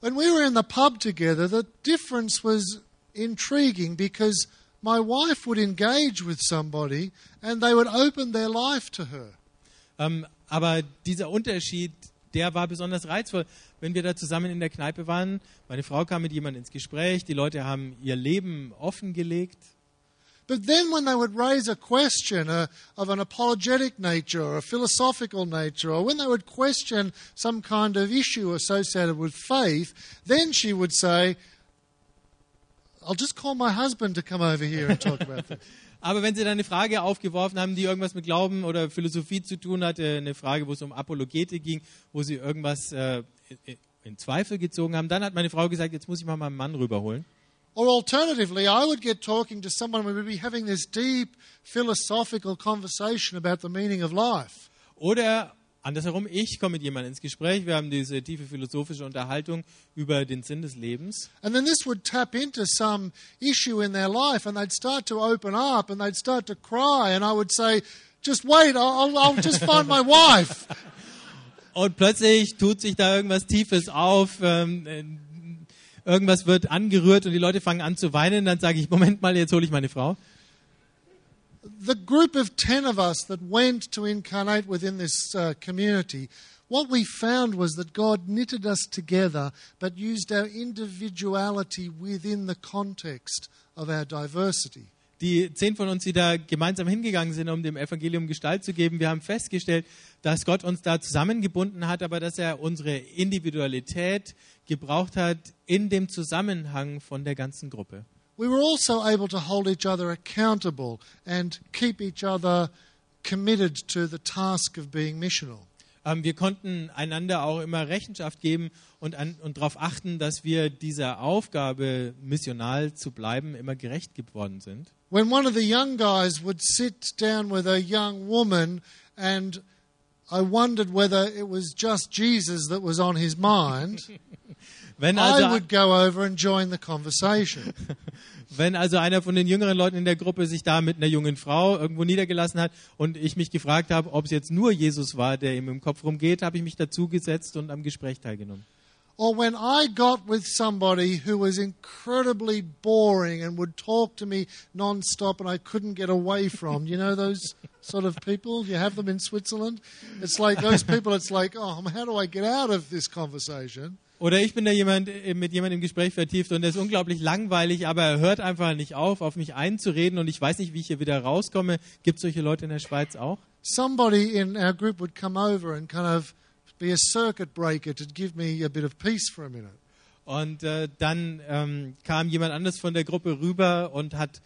When we were in the pub together, the difference was intriguing because my wife would engage with somebody and they would open their life to her. Ähm, aber dieser Unterschied, der war besonders reizvoll. Wenn wir da zusammen in der Kneipe waren, meine Frau kam mit jemandem ins Gespräch, die Leute haben ihr Leben offengelegt. But then, when they would raise a question uh, of an apologetic nature or a philosophical nature, or when they would question some kind of issue associated with faith, then she would say, I'll just call my husband to come over here and talk about this. Aber wenn sie dann eine Frage aufgeworfen haben, die irgendwas mit Glauben oder Philosophie zu tun hatte, eine Frage, wo es um Apologete ging, wo sie irgendwas äh, in- in Zweifel gezogen haben, dann hat meine Frau gesagt, jetzt muss ich mal meinen Mann rüberholen. Or alternatively, I would get talking to someone, we would be having this deep philosophical conversation about the meaning of life. Oder andersherum, ich komme mit jemandem ins Gespräch, wir haben diese tiefe philosophische Unterhaltung über den Sinn des Lebens. And then this would tap into some issue in their life, and they'd start to open up and they'd start to cry. And I would say, Just wait, I'll, I'll just find my wife. Und plötzlich tut sich da irgendwas Tiefes auf, ähm, äh, irgendwas wird angerührt und die Leute fangen an zu weinen. Dann sage ich, Moment mal, jetzt hole ich meine Frau. the group of 10 of us that went to incarnate within this uh, community, what we found was that God knitted us together but used our individuality within the context of our diversity. Die zehn von uns, die da gemeinsam hingegangen sind, um dem Evangelium Gestalt zu geben, wir haben festgestellt, dass Gott uns da zusammengebunden hat, aber dass er unsere Individualität gebraucht hat in dem Zusammenhang von der ganzen Gruppe. We were also able to hold each other accountable and keep each other committed to the task of being missional. Ähm, wir konnten einander auch immer Rechenschaft geben und, an, und darauf achten, dass wir dieser Aufgabe, missional zu bleiben, immer gerecht geworden sind. When one of the young guys would sit down with a young woman, and I wondered whether it was just Jesus that was on his mind, Wenn I also, would go over and join the conversation. wenn also einer von den jüngeren Leuten in der Gruppe sich da mit einer jungen Frau irgendwo niedergelassen hat und ich mich gefragt habe, ob es jetzt nur Jesus war, der ihm im Kopf rumgeht, habe ich mich dazugesetzt und am Gespräch teilgenommen. Or when I got with somebody who was incredibly boring and would talk to me non-stop and I couldn't get away from. You know those sort of people? You have them in Switzerland? It's like those people, it's like, oh, how do I get out of this conversation? Oder ich bin da jemand, äh, mit jemandem im Gespräch vertieft und der ist unglaublich langweilig, aber er hört einfach nicht auf, auf mich einzureden und ich weiß nicht, wie ich hier wieder rauskomme. Gibt es solche Leute in der Schweiz auch? Somebody in our group would come over and kind of be a circuit breaker to give me a bit of peace for a minute. Und äh, dann ähm, kam jemand anderes von der Gruppe rüber und hat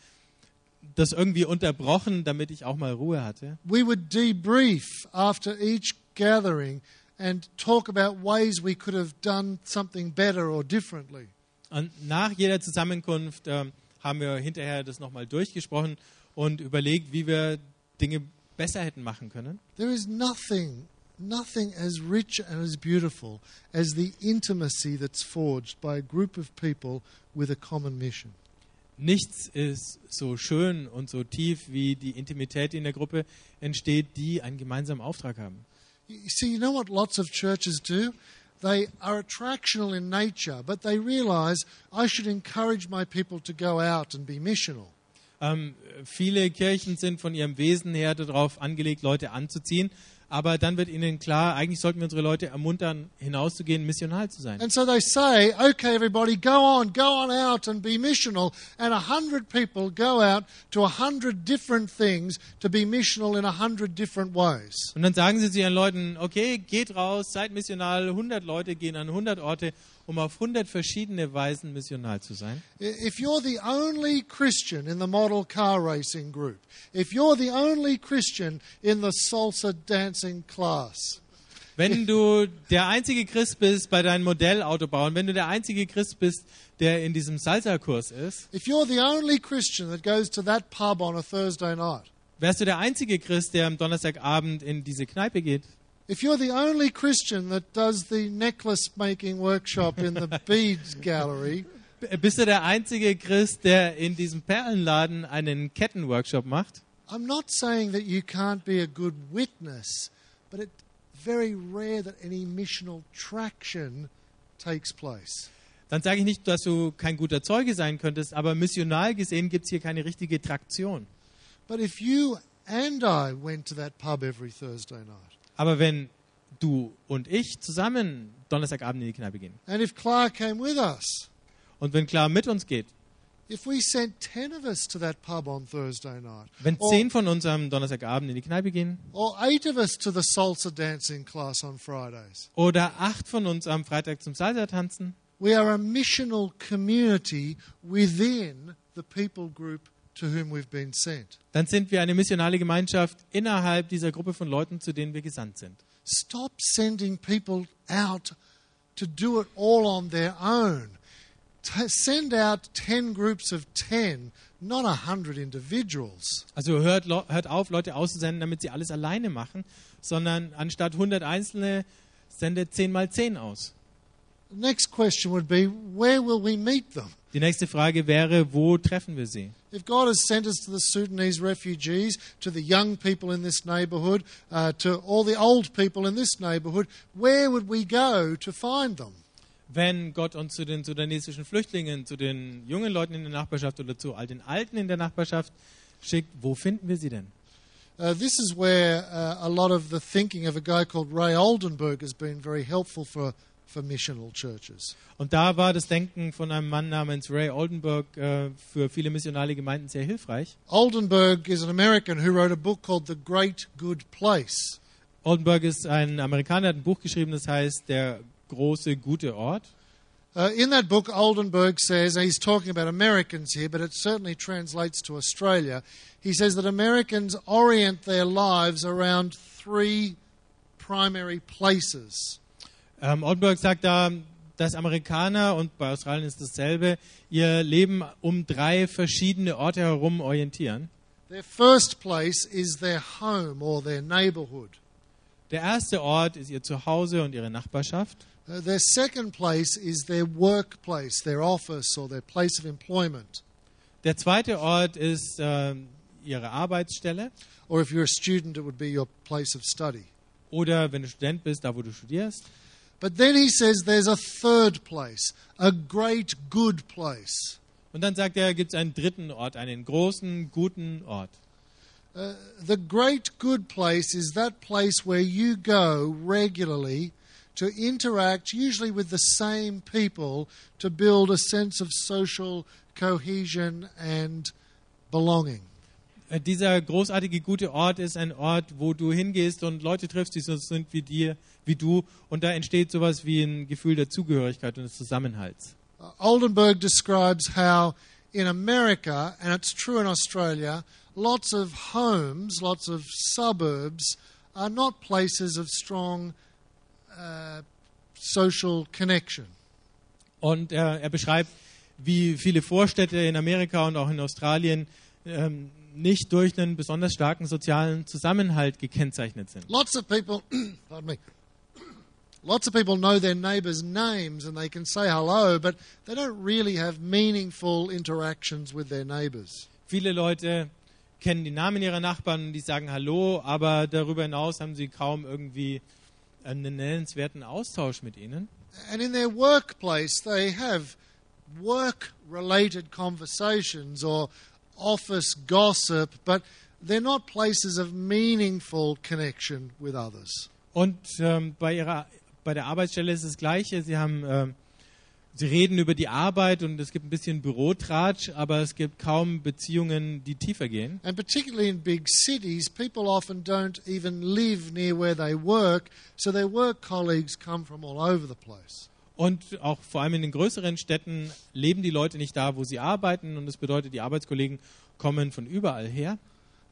das irgendwie unterbrochen, damit ich auch mal Ruhe hatte. We would debrief after each gathering and talk about ways we could have done something better or differently. Und nach jeder Zusammenkunft ähm, haben wir hinterher das nochmal durchgesprochen und überlegt, wie wir Dinge besser hätten machen können. There is nothing, nothing as rich and as beautiful as the intimacy that's forged by a group of people with a common mission. Nichts ist so schön und so tief wie die Intimität, die in der Gruppe entsteht, die einen gemeinsamen Auftrag haben. You see, you know what lots of churches do? They are attractional in nature, but they realize I should encourage my people to go out and be missional. Ähm, viele Kirchen sind von ihrem Wesen her darauf angelegt, Leute anzuziehen. Aber dann wird ihnen klar, eigentlich sollten wir unsere Leute ermuntern, hinauszugehen, missional zu sein. And so they say, okay, everybody, go on, go on out and be missional. And a hundred people go out to a hundred different things to be missional in a hundred different ways. Und dann sagen sie zu ihren Leuten, okay, geht raus, seid missional. 100 Leute gehen an 100 Orte, um auf 100 verschiedene Weisen missional zu sein. If you're the only Christian in the model car racing group, if you're the only Christian in the salsa dancing class, Wenn du der einzige Christ bist bei deinen Modellautobauern, wenn du der einzige Christ bist, der in diesem Salsa-Kurs ist, if you're the only Christian that goes to that pub on a Thursday night, wärst du der einzige Christ, der am Donnerstagabend in diese Kneipe geht. If you're the only Christian that does the necklace making workshop in the beads gallery, Bist du der einzige Christ, der in diesem Perlenladen einen Kettenworkshop macht? I'm not saying that you can't be a good witness, but it's very rare that any missional traction takes place. Dann sage ich nicht, dass du kein guter Zeuge sein könntest, aber missional gesehen gibt es hier keine richtige Traktion. But if you and I went to that pub every Thursday night, Aber wenn du und ich zusammen Donnerstagabend in die Kneipe gehen. And if Clark came with us, und wenn klar mit uns geht, if we sent 10 of us to that pub on Thursday night, wenn or, zehn von uns am Donnerstagabend in die Kneipe gehen. or eight of us to the salsa dancing class on Fridays, oder acht von uns am Freitag zum Salsa tanzen, we are a missional community within the people group to whom we've been sent. dann sind wir eine missionale Gemeinschaft innerhalb dieser Gruppe von Leuten, zu denen wir gesandt sind. Stop sending people out to do it all on their own. Send out 10 groups of 10, not a 100 individuals. Also hört, hört auf, Leute auszusenden, damit sie alles alleine machen, sondern anstatt 100 Einzelne sendet 10 mal 10 aus. The next question would be where will we meet them? Die nächste Frage wäre, wo treffen wir sie? If God has sent us to the Sudanese refugees, to the young people in this neighbourhood, uh, to all the old people in this neighbourhood, where would we go to find them? Wenn Gott uns zu den sudanesischen Flüchtlingen, zu den jungen Leuten in der Nachbarschaft oder zu all den Alten in der Nachbarschaft schickt, wo finden wir sie denn? Uh, this is where uh, a lot of the thinking of a guy called Ray Oldenburg has been very helpful for, for missional churches. Und da war das Denken von einem Mann namens Ray Oldenburg äh, für viele missionale Gemeinden sehr hilfreich. Oldenburg is an American who wrote a book called The Great Good Place. Oldenburg ist ein Amerikaner, hat ein Buch geschrieben, das heißt Der große, gute Ort. Uh, in that book, Oldenburg says, and he's talking about Americans here, but it certainly translates to Australia. He says that Americans orient their lives around three primary places. Ähm, Oldenburg sagt da, dass Amerikaner, und bei Australien ist dasselbe, ihr Leben um drei verschiedene Orte herum orientieren. Their first place is their home or their neighborhood. Der erste Ort ist ihr Zuhause und ihre Nachbarschaft. Uh, their second place is their workplace, their office or their place of employment. Der zweite Ort ist ähm, ihre Arbeitsstelle. Or if you're a student, it would be your place of study. Oder wenn du Student bist, da wo du studierst. But then he says there's a third place, a great good place. Und dann sagt er, gibt es einen dritten Ort, einen großen, guten Ort. Uh, the great good place is that place where you go regularly to interact, usually with the same people, to build a sense of social cohesion and belonging. Äh, Dieser großartige, gute Ort ist ein Ort, wo du hingehst und Leute triffst, die so sind wie dir, wie du. Und da entsteht sowas wie ein Gefühl der Zugehörigkeit und des Zusammenhalts. Uh, Oldenburg describes how in America, and it's true in Australia, lots of homes, lots of suburbs are not places of strong uh, social connection. Und er, er beschreibt, wie viele Vorstädte in Amerika und auch in Australien ähm, nicht durch einen besonders starken sozialen Zusammenhalt gekennzeichnet sind. Lots of people, pardon me, lots of people know their neighbours' names and they can say hello, but they don't really have meaningful interactions with their neighbours. Viele Leute kennen die Namen ihrer Nachbarn, die sagen Hallo, aber darüber hinaus haben sie kaum irgendwie einen nennenswerten Austausch mit ihnen. And in their workplace, they have work related conversations or office gossip, but they're not places of meaningful connection with others. Und ähm, bei ihrer bei der Arbeitsstelle ist das Gleiche. Sie haben ähm, sie reden über die Arbeit und es gibt ein bisschen Bürotratsch, aber es gibt kaum Beziehungen, die tiefer gehen. And particularly in big cities, people often don't even live near where they work, so their work colleagues come from all over the place. Und auch vor allem in den größeren Städten leben die Leute nicht da, wo sie arbeiten. Und das bedeutet, die Arbeitskollegen kommen von überall her.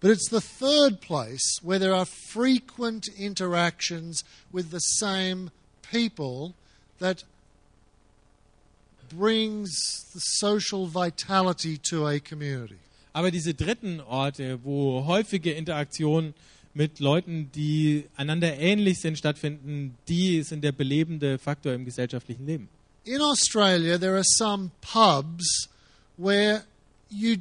But it's the third place where there are frequent interactions with the same people that brings the social vitality to a community. Aber diese dritten Orte, wo häufige Interaktionen mit Leuten, die einander ähnlich sind, stattfinden, die sind der belebende Faktor im gesellschaftlichen Leben. In Australia, there are some pubs where you.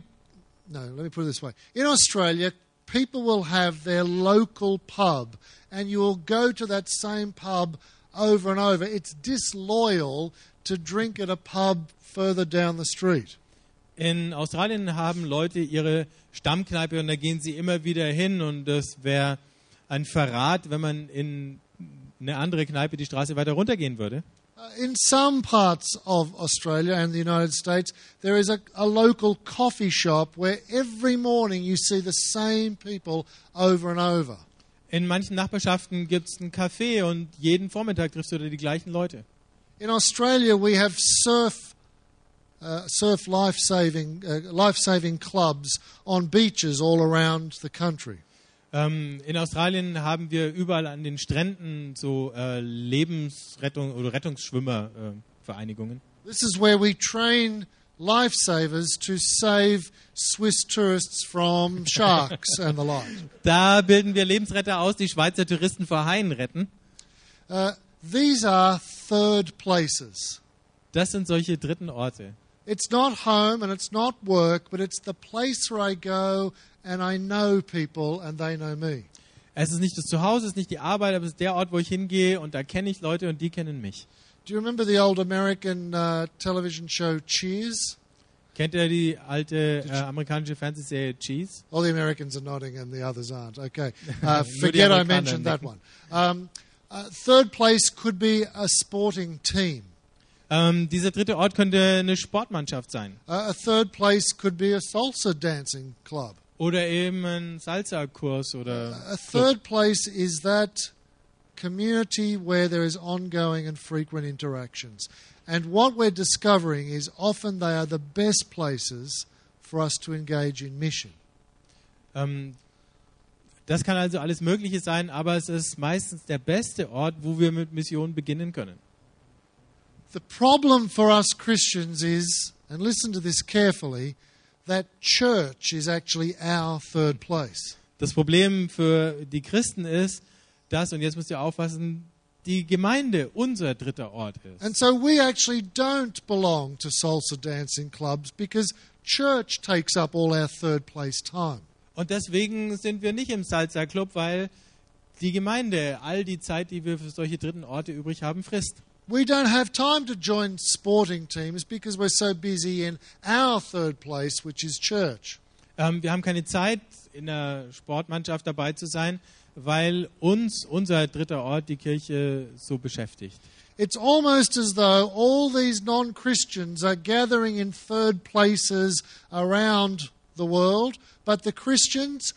No, let me put it this way. In Australia, people will have their local pub, and you will go to that same pub over and over. It's disloyal to drink at a pub further down the street. In Australien haben Leute ihre Stammkneipe und da gehen sie immer wieder hin und das wäre ein Verrat, wenn man in eine andere Kneipe die Straße weiter runtergehen würde. Uh, in some parts of Australia and the United States, there is a, a local coffee shop where every morning you see the same people over and over. In manchen Nachbarschaften gibt es ein Café und jeden Vormittag triffst du da die gleichen Leute. In Australia, we have surf, uh, surf life saving, uh, life saving clubs on beaches all around the country. Ähm, in Australien haben wir überall an den Stränden so äh, Lebensrettung oder Rettungsschwimmervereinigungen. This is where we train lifesavers to save Swiss tourists from sharks and the like. da bilden wir Lebensretter aus, die Schweizer Touristen vor Haien retten. Uh, these are third places. Das sind solche dritten Orte. It's not home and it's not work, but it's the place where I go and I know people and they know me. Es ist nicht das Zuhause, es ist nicht die Arbeit, aber es ist der Ort, wo ich hingehe und da kenne ich Leute und die kennen mich. Do you remember the old American uh, television show Cheers? Kennt ihr die alte äh, amerikanische Fernsehserie Cheese? All the Americans are nodding and the others aren't. Okay. Uh, forget I mentioned that one. Um, uh, third place could be a sporting team. Ähm, dieser dritte Ort könnte eine Sportmannschaft sein. Uh, a third place could be a salsa dancing club. Oder eben ein Salsa-Kurs oder. A third place is that community where there is ongoing and frequent interactions. And what we're discovering is often they are the best places for us to engage in mission. Ähm, das kann also alles Mögliche sein, aber es ist meistens der beste Ort, wo wir mit Mission beginnen können. The problem for us Christians is, and listen to this carefully, that church is actually our third place. Das Problem für die Christen ist, dass, und jetzt müsst ihr aufpassen, die Gemeinde unser dritter Ort ist. And so we actually don't belong to salsa dancing clubs because church takes up all our third place time. Und deswegen sind wir nicht im Salsa Club, weil die Gemeinde all die Zeit, die wir für solche dritten Orte übrig haben, frisst. We don't have time to join sporting teams because we're so busy in our third place, which is church. Ähm, wir haben keine Zeit, in der Sportmannschaft dabei zu sein, weil uns unser dritter Ort, die Kirche, so beschäftigt. It's almost as though all these non Christians are gathering in third places around the world, but the Christians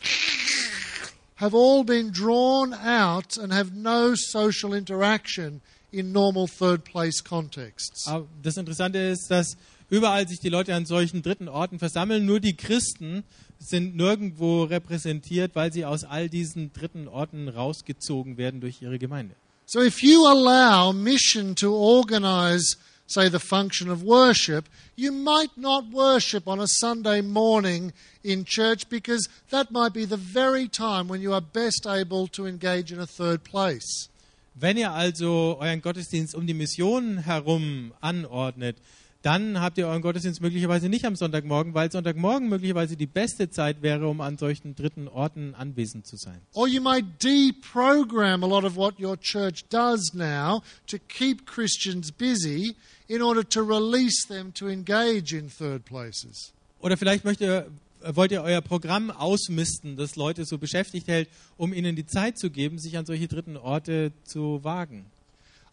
have all been drawn out and have no social interaction in normal third place contexts. Aber das Interessante ist, dass überall sich die Leute an solchen dritten Orten versammeln, nur die Christen sind nirgendwo repräsentiert, weil sie aus all diesen dritten Orten rausgezogen werden durch ihre Gemeinde. So if you allow mission to organize, say, the function of worship, you might not worship on a Sunday morning in church because that might be the very time when you are best able to engage in a third place. Wenn ihr also euren Gottesdienst um die Mission herum anordnet, dann habt ihr euren Gottesdienst möglicherweise nicht am Sonntagmorgen, weil Sonntagmorgen möglicherweise die beste Zeit wäre, um an solchen dritten Orten anwesend zu sein. Or you might deprogram a lot of what your church does now to keep Christians busy in order to release them to engage in third places. Oder vielleicht möchtet ihr, wollt ihr euer Programm ausmisten, das Leute so beschäftigt hält, um ihnen die Zeit zu geben, sich an solche dritten Orte zu wagen.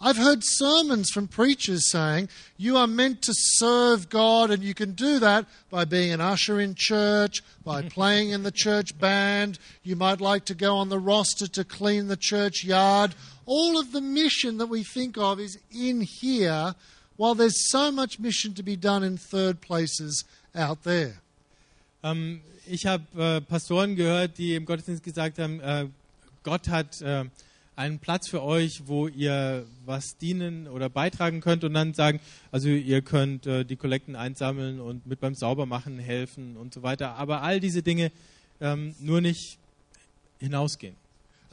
I've heard sermons from preachers saying you are meant to serve God, and you can do that by being an usher in church, by playing in the church band. You might like to go on the roster to clean the church yard. All of the mission that we think of is in here, while there's so much mission to be done in third places out there. Ähm, ich habe äh, Pastoren gehört, die im Gottesdienst gesagt haben, äh, Gott hat äh, einen Platz für euch, wo ihr was dienen oder beitragen könnt und dann sagen, also ihr könnt äh, die Kollekten einsammeln und mit beim Saubermachen helfen und so weiter. Aber all diese Dinge ähm, nur nicht hinausgehen.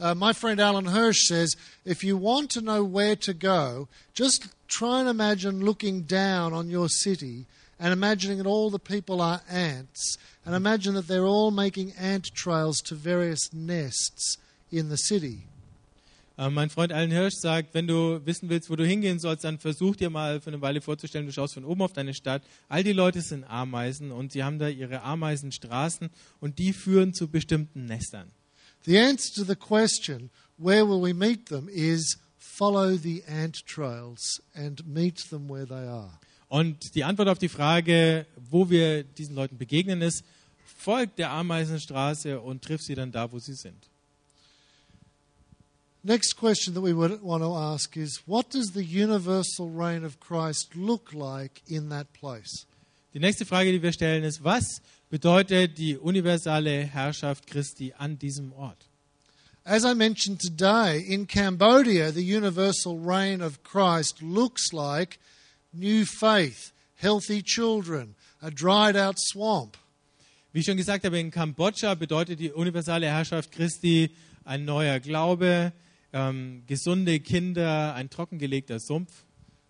Uh, my friend Alan Hirsch says if you want to know where to go, just try and imagine looking down on your city and imagining that all the people are ants, and imagine that they're all making ant trails to various nests in the city. Äh, mein Freund Alan Hirsch sagt, wenn du wissen willst, wo du hingehen sollst, dann versuch dir mal für eine Weile vorzustellen, du schaust von oben auf deine Stadt. All die Leute sind Ameisen und sie haben da ihre Ameisenstraßen und die führen zu bestimmten Nestern. The answer to the question, where will we meet them, is follow the ant trails and meet them where they are. Und die Antwort auf die Frage, wo wir diesen Leuten begegnen, ist, folgt der Ameisenstraße und triff sie dann da, wo sie sind. Next question that we would want to ask is what does the universal reign of Christ look like in that place? Die nächste Frage, die wir stellen, ist, was bedeutet die universale Herrschaft Christi an diesem Ort? As I mentioned today, in Cambodia, the universal reign of Christ looks like new faith, healthy children, a dried out swamp. Wie ich schon gesagt habe, in Kambodscha bedeutet die universale Herrschaft Christi ein neuer Glaube, ähm, gesunde Kinder, ein trockengelegter Sumpf.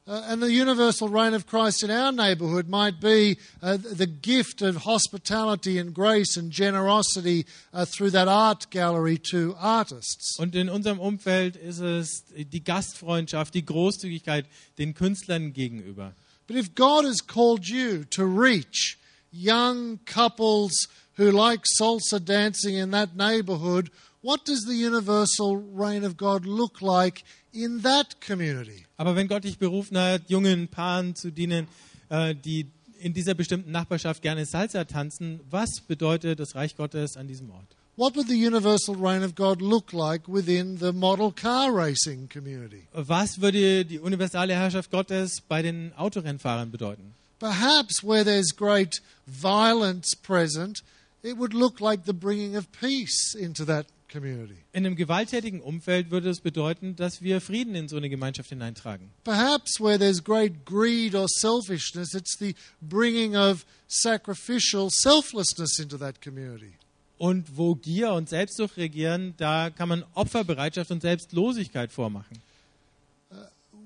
Uh, and the universal reign of Christ in our neighbourhood might be uh, the gift of hospitality and grace and generosity uh, through that art gallery to artists. Und in unserem Umfeld ist es die Gastfreundschaft, die Großzügigkeit den Künstlern gegenüber. But if God has called you to reach young couples who like salsa dancing in that neighborhood, what does the universal reign of God look like in that community? Aber wenn Gott dich berufen hat, jungen Paaren zu dienen, äh, die in dieser bestimmten Nachbarschaft gerne Salsa tanzen, was bedeutet das Reich Gottes an diesem Ort? What would the universal reign of God look like within the model car racing community? Was würde die universale Herrschaft Gottes bei den Autorennfahrern bedeuten? Perhaps where there's great violence present, it would look like the bringing of peace into that. In einem gewalttätigen Umfeld würde es bedeuten, dass wir Frieden in so eine Gemeinschaft hineintragen. Perhaps where there's great greed or selfishness, it's the bringing of sacrificial selflessness into that community. Und wo Gier und Selbstsucht regieren, da kann man Opferbereitschaft und Selbstlosigkeit vormachen.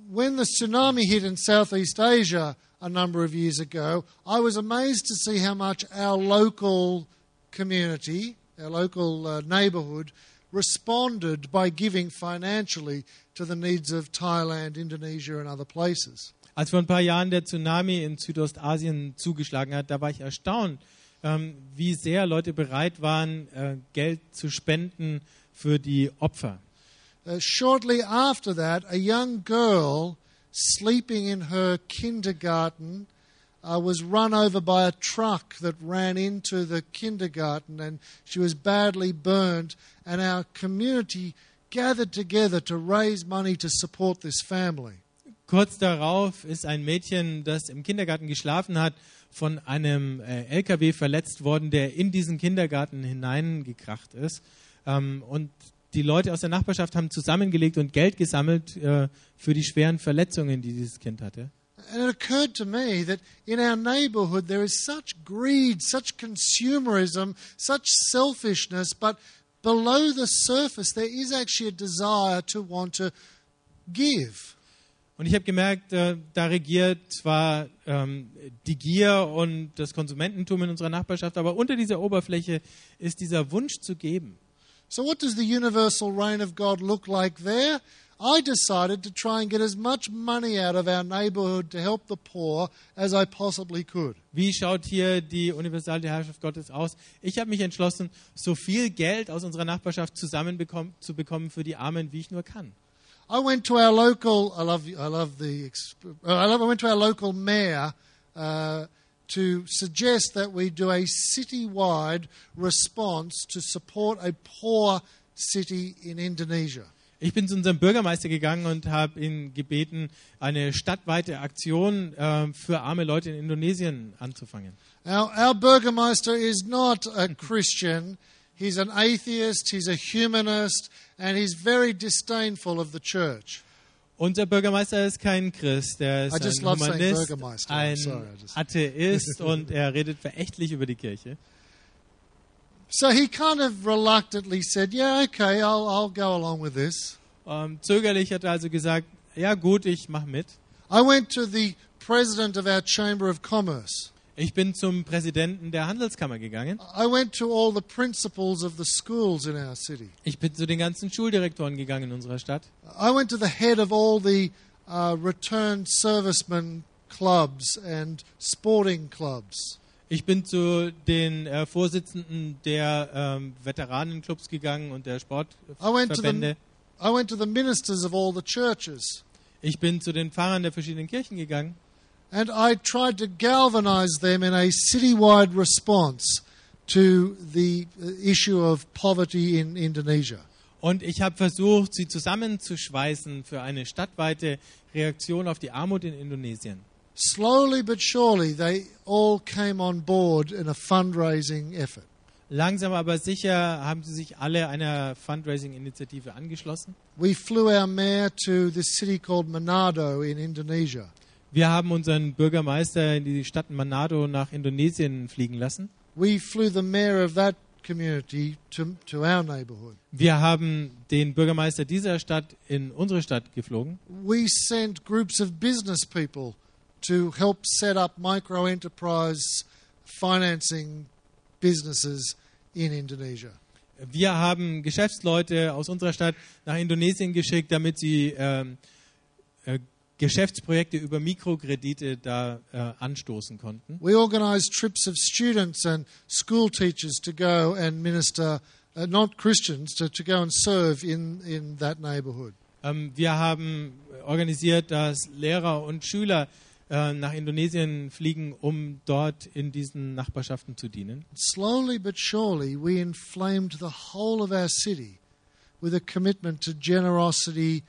When the tsunami hit in Southeast Asia a number of years ago, I was amazed to see how much our local community, our local uh, neighborhood, responded by giving financially to the needs of Thailand, Indonesia, and other places. Als vor ein paar Jahren der Tsunami in Südostasien zugeschlagen hat, da war ich erstaunt, ähm, wie sehr Leute bereit waren, äh, Geld zu spenden für die Opfer. Uh, shortly after that, a young girl sleeping in her kindergarten uh, was run over by a truck that ran into the kindergarten and she was badly burned. And our community gathered together to raise money to support this family. Kurz darauf ist ein Mädchen, das im Kindergarten geschlafen hat, von einem äh, LKW verletzt worden, der in diesen Kindergarten hineingekracht ist. Ähm, und die Leute aus der Nachbarschaft haben zusammengelegt und Geld gesammelt äh, für die schweren Verletzungen, die dieses Kind hatte. And it occurred to me that in our neighborhood there is such greed, such consumerism, such selfishness, but below the surface there is actually a desire to want to give. Und ich habe gemerkt, äh, da regiert zwar ähm, die Gier und das Konsumententum in unserer Nachbarschaft, aber unter dieser Oberfläche ist dieser Wunsch zu geben. So, what does the universal reign of God look like there? I decided to try and get as much money out of our neighborhood to help the poor as I possibly could. Wie schaut hier die universale Herrschaft Gottes aus? Ich habe mich entschlossen, so viel Geld aus unserer Nachbarschaft zusammenbekommen zu bekommen für die Armen, wie ich nur kann. I went to our local. I love. I love the. uh, I, love, I went to our local mayor uh, to suggest that we do a citywide response to support a poor city in Indonesia. Ich bin zu unserem Bürgermeister gegangen und habe ihn gebeten, eine stadtweite Aktion äh, für arme Leute in Indonesien anzufangen. Our, our burgomaster is not a Christian. He's an atheist. He's a humanist, and he's very disdainful of the church. Unser Bürgermeister ist kein Christ, er I ist just ein Humanist, Bürgermeister. Ein sorry, I just- Atheist und er redet verächtlich über die Kirche. So he kind of reluctantly said, "Yeah, okay, I'll, I'll go along with this." Ähm, zögerlich hat er also gesagt, ja gut, ich mache mit. I went to the president of our Chamber of Commerce. Ich bin zum Präsidenten der Handelskammer gegangen. I went to all the principals of the schools in our city. Ich bin zu den ganzen Schuldirektoren gegangen in unserer Stadt. I went to the head of all the uh, returned servicemen clubs and sporting clubs. Ich bin zu den äh, Vorsitzenden der ähm, Veteranenclubs gegangen und der Sportverbände. the I went to the ministers of all the churches. Ich bin zu den Pfarrern der verschiedenen Kirchen gegangen And I tried to galvanize them in a citywide response to the uh, issue of poverty in Indonesia. und ich habe versucht, sie zusammenzuschweißen für eine stadtweite Reaktion auf die Armut in Indonesien. Slowly but surely, they all came on board in a fundraising effort. Langsam aber sicher haben sie sich alle einer Fundraising-Initiative angeschlossen. We flew our mayor to this city called Manado in Indonesia. Wir haben unseren Bürgermeister in die Stadt Manado nach Indonesien fliegen lassen. We flew the mayor of that community to, to our neighborhood. Wir haben den Bürgermeister dieser Stadt in unsere Stadt geflogen. We sent groups of business people to help set up micro enterprise financing businesses in Indonesia. Wir haben Geschäftsleute aus unserer Stadt nach Indonesien geschickt, damit sie ähm, äh, Geschäftsprojekte über Mikrokredite da äh, anstoßen konnten. We organized trips of students and school teachers to go and minister, uh, not Christians, to, to go and serve in, in that neighborhood. Ähm, wir haben organisiert, dass Lehrer und Schüler äh, nach Indonesien fliegen, um dort in diesen Nachbarschaften zu dienen. Slowly but surely, we inflamed the whole of our city with a commitment to generosity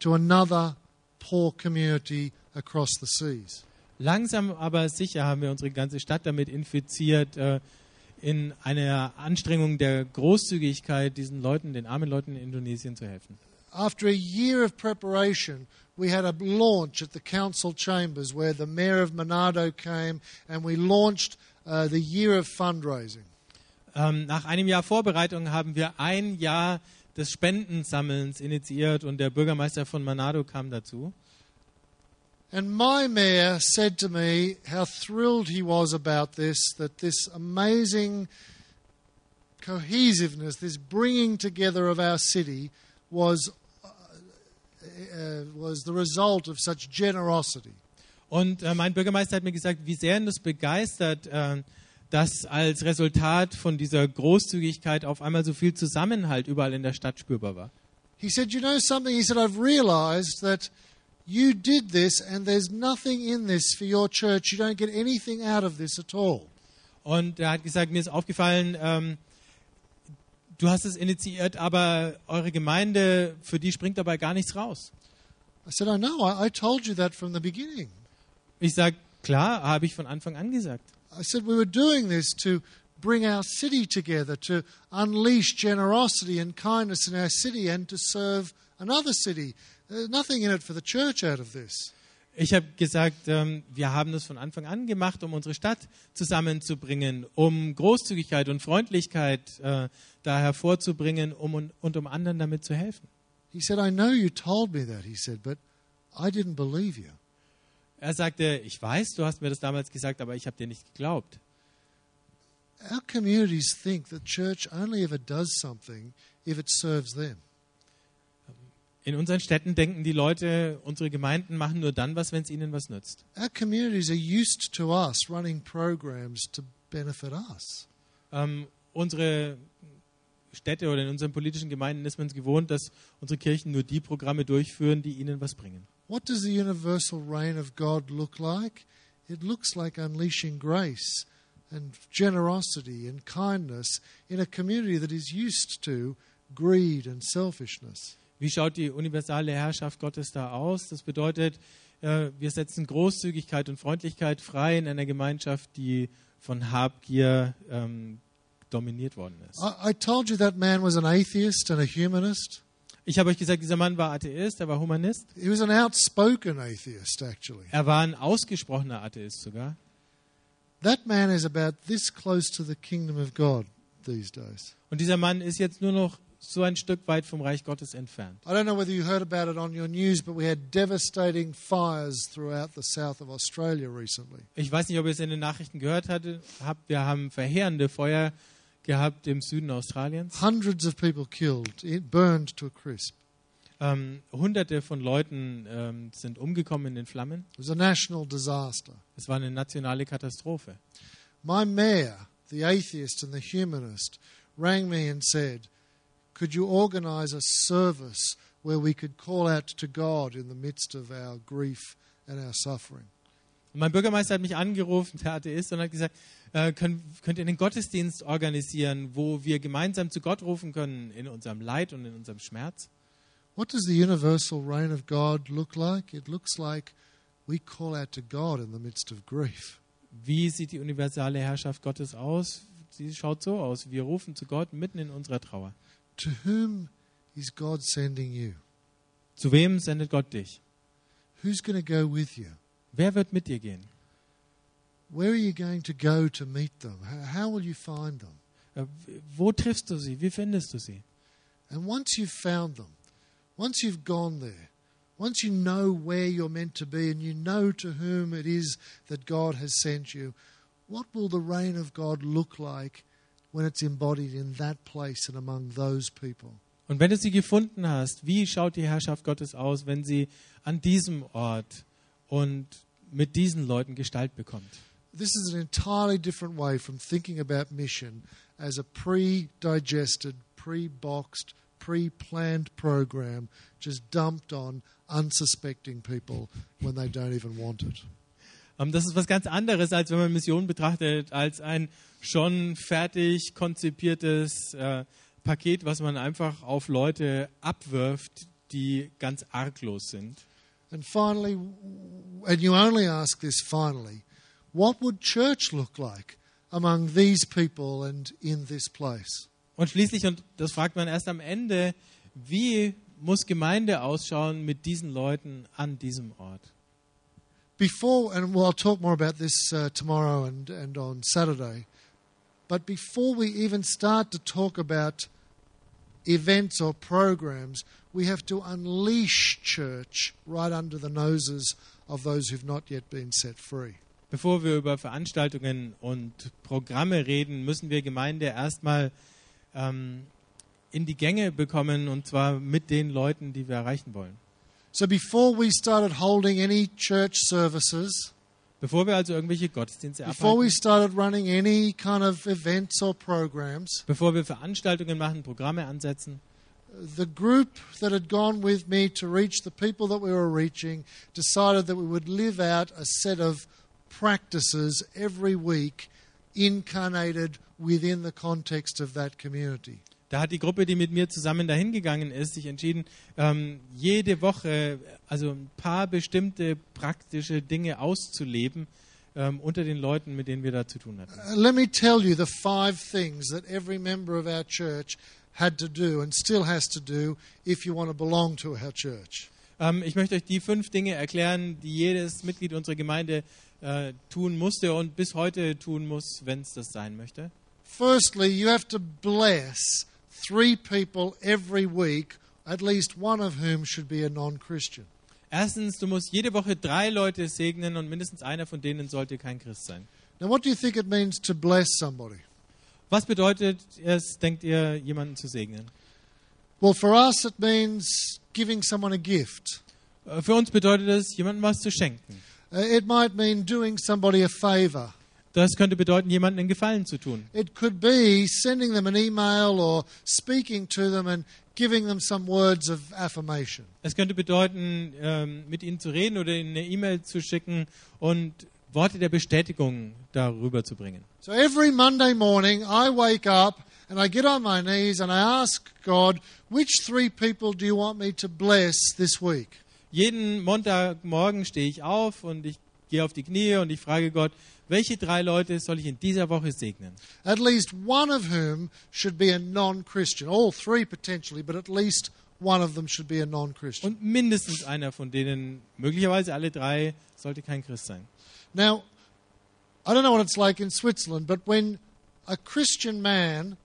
to another poor community across the seas. Langsam aber sicher haben wir unsere ganze Stadt damit infiziert, äh, in einer Anstrengung der Großzügigkeit diesen Leuten, den armen Leuten in Indonesien zu helfen. After a year of preparation, we had a launch at the council chambers where the mayor of Manado came and we launched uh, the year of fundraising. Ähm, nach einem Jahr Vorbereitung haben wir ein Jahr des Spendensammelns initiiert und der Bürgermeister von Manado kam dazu. And my mayor said to me how thrilled he was about this, that this amazing cohesiveness, this bringing together of our city was, uh, was the result of such generosity. Und äh, mein Bürgermeister hat mir gesagt, wie sehr ihn das begeistert, äh, dass als Resultat von dieser Großzügigkeit auf einmal so viel Zusammenhalt überall in der Stadt spürbar war. He said, You know something? He said, I've realized that you did this and there's nothing in this for your church. You don't get anything out of this at all. Und er hat gesagt, mir ist aufgefallen, ähm, du hast es initiiert, aber eure Gemeinde, für die springt dabei gar nichts raus. I said, I know. I, I told you that from the beginning. Ich sage, klar, habe ich von Anfang an gesagt. I said, We were doing this to bring our city together, to unleash generosity and kindness in our city and to serve another city. There's nothing in it for the church out of this. Ich habe gesagt, ähm, wir haben das von Anfang an gemacht, um unsere Stadt zusammenzubringen, um Großzügigkeit und Freundlichkeit äh, da hervorzubringen um, und, und um anderen damit zu helfen. He said, I know you told me that, he said, but I didn't believe you. Er sagte, ich weiß, du hast mir das damals gesagt, aber ich habe dir nicht geglaubt. Our communities think that church only ever does something if it serves them. In unseren Städten denken die Leute, unsere Gemeinden machen nur dann was, wenn es ihnen was nützt. Our communities are used to us running programs to benefit us. Ähm, unsere Städte oder in unseren politischen Gemeinden ist man es gewohnt, dass unsere Kirchen nur die Programme durchführen, die ihnen was bringen. What does the universal reign of God look like? It looks like unleashing grace and generosity and kindness in a community that is used to greed and selfishness. Wie schaut die universale Herrschaft Gottes da aus? Das bedeutet, äh, wir setzen Großzügigkeit und Freundlichkeit frei in einer Gemeinschaft, die von Habgier ähm, dominiert worden ist. I, I told you that man was an atheist and a humanist. Ich habe euch gesagt, dieser Mann war Atheist, er war Humanist. He was an outspoken atheist, actually. Er war ein ausgesprochener Atheist sogar. That man is about this close to the kingdom of God these days. Und dieser Mann ist jetzt nur noch so ein Stück weit vom Reich Gottes entfernt. I don't know whether you heard about it on your news, but we had devastating fires throughout the south of Australia recently. Ich weiß nicht, ob ihr es in den Nachrichten gehört hatte, habt. Wir haben verheerende Feuer gehabt im Süden Australiens. Hundreds of people killed, it burned to a crisp. Ähm, hunderte von Leuten ähm, sind umgekommen in den Flammen. It was a national disaster. Es war eine nationale Katastrophe. My mayor, the atheist and the humanist, rang me and said, Could you organize a service where we could call out to God in the midst of our grief and our suffering? Und mein Bürgermeister hat mich angerufen, der Atheist, und hat gesagt, äh, könnt, könnt ihr einen Gottesdienst organisieren, wo wir gemeinsam zu Gott rufen können in unserem Leid und in unserem Schmerz? What does the universal reign of God look like? It looks like we call out to God in the midst of grief. Wie sieht die universale Herrschaft Gottes aus? Sie schaut so aus. Wir rufen zu Gott mitten in unserer Trauer. To whom is God sending you? Zu wem sendet Gott dich? Who's going to go with you? Wer wird mit dir gehen? Where are you going to go to meet them? How, will you find them? Äh, Wo triffst du sie? Wie findest du sie? And once you've found them, once you've gone there, once you know where you're meant to be and you know to whom it is that God has sent you, what will the reign of God look like when it's embodied in that place and among those people? Und wenn du sie gefunden hast, wie schaut die Herrschaft Gottes aus, wenn sie an diesem Ort und mit diesen Leuten Gestalt bekommt? This is an entirely different way from thinking about mission as a pre digested, pre boxed, pre planned program just dumped on unsuspecting people when they don't even want it. Ähm, Das ist was ganz anderes, als wenn man Mission betrachtet, als ein schon fertig konzipiertes äh, Paket, was man einfach auf Leute abwirft, die ganz arglos sind. And finally, and you only ask this finally, what would church look like among these people and in this place? Und schließlich, und das fragt man erst am Ende, wie muss Gemeinde ausschauen mit diesen Leuten an diesem Ort? Before, and well, I'll talk more about this uh, tomorrow and, and on Saturday, but before we even start to talk about events or programs, we have to unleash church right under the noses of those who've not yet been set free. Bevor wir über Veranstaltungen und Programme reden, müssen wir Gemeinde erstmal ähm, in die Gänge bekommen und zwar mit den Leuten, die wir erreichen wollen. So before we started holding any church services, Bevor wir also irgendwelche Gottesdienste before we abhalten, started running any kind of events or programs, bevor wir Veranstaltungen machen, Programme ansetzen, the group that had gone with me to reach the people that we were reaching decided that we would live out a set of practices every week incarnated within the context of that community. Da hat die Gruppe, die mit mir zusammen dahin gegangen ist, sich entschieden, ähm, jede Woche also ein paar bestimmte praktische Dinge auszuleben ähm, unter den Leuten, mit denen wir da zu tun hatten. Uh, let me tell you the five things that every member of our church had to do and still has to do if you want to belong to our church. Ähm, ich möchte euch die fünf Dinge erklären, die jedes Mitglied unserer Gemeinde äh, tun musste und bis heute tun muss, wenn es das sein möchte. Firstly, you have to bless three people every week, at least one of whom should be a non Christian. Erstens, du musst jede Woche drei Leute segnen und mindestens einer von denen sollte kein Christ sein. Now, what do you think it means to bless somebody? Was bedeutet es, denkt ihr, jemanden zu segnen? Well, for us, it means giving someone a gift. Äh, Für uns bedeutet es, jemandem was zu schenken. Uh, it might mean doing somebody a favor. Das könnte bedeuten, jemandem einen Gefallen zu tun. It could be sending them an email or speaking to them and giving them some words of affirmation. Es könnte bedeuten, ähm, mit ihnen zu reden oder ihnen eine E-Mail zu schicken und Worte der Bestätigung darüber zu bringen. So every Monday morning, I wake up and I get on my knees and I ask God, which three people do you want me to bless this week? Jeden Montagmorgen stehe ich auf und ich gehe auf die Knie und ich frage Gott, welche drei Leute soll ich in dieser Woche segnen? At least one of whom should be a non Christian. All three potentially, but at least one of them should be a non Christian. Und mindestens einer von denen, möglicherweise alle drei, sollte kein Christ sein. Now, I don't know what it's like in Switzerland, but when a Christian man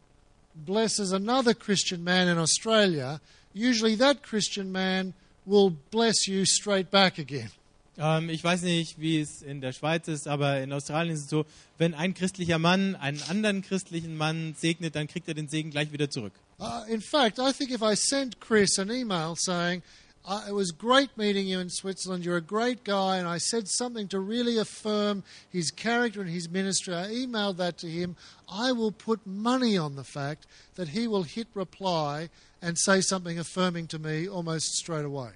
blesses another Christian man in Australia, usually that Christian man will bless you straight back again. Ähm, ich weiß nicht, wie es in der Schweiz ist, aber in Australien ist es so, wenn ein christlicher Mann einen anderen christlichen Mann segnet, dann kriegt er den Segen gleich wieder zurück. Uh, in fact, I think if I sent Chris an email saying, uh, It was great meeting you in Switzerland, you're a great guy, and I said something to really affirm his character and his ministry, I emailed that to him, I will put money on the fact that he will hit reply and say something affirming to me almost straight away.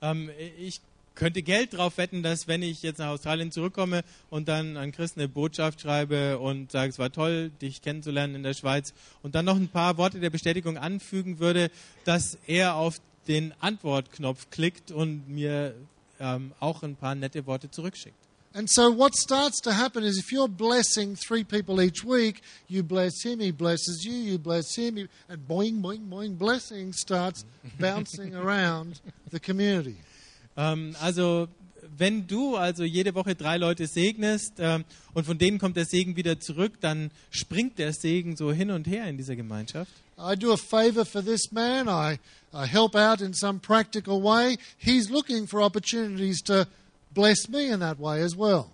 Ähm, ich könnte Geld drauf wetten, dass wenn ich jetzt nach Australien zurückkomme und dann an Chris eine Botschaft schreibe und sage, es war toll, dich kennenzulernen in der Schweiz und dann noch ein paar Worte der Bestätigung anfügen würde, dass er auf den Antwortknopf klickt und mir ähm, auch ein paar nette Worte zurückschickt. And so, what starts to happen is if you're blessing three people each week, you bless him, he blesses you, you bless him, you- and boing, boing, boing, blessing starts bouncing around the community. Ähm, also wenn du also jede Woche drei Leute segnest ähm, und von denen kommt der Segen wieder zurück, dann springt der Segen so hin und her in dieser Gemeinschaft. I do a favor for this man, I, I help out in some practical way. He's looking for opportunities to bless me in that way as well.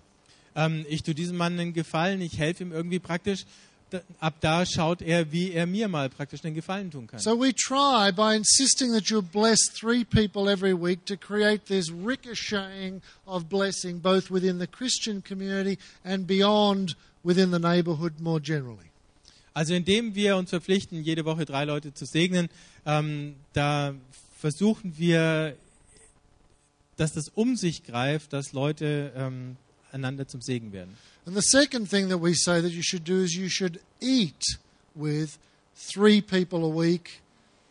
Ähm, ich tue diesem Mann einen Gefallen, ich helfe ihm irgendwie praktisch. Ab da schaut er, wie er mir mal praktisch den Gefallen tun kann. So we try by insisting that you bless three people every week to create this ricocheting of blessing both within the Christian community and beyond within the neighborhood more generally. Also indem wir uns verpflichten, jede Woche drei Leute zu segnen, ähm, da versuchen wir, dass das um sich greift, dass Leute ähm, einander zum Segen werden. And the second thing that we say that you should do is you should eat with three people a week,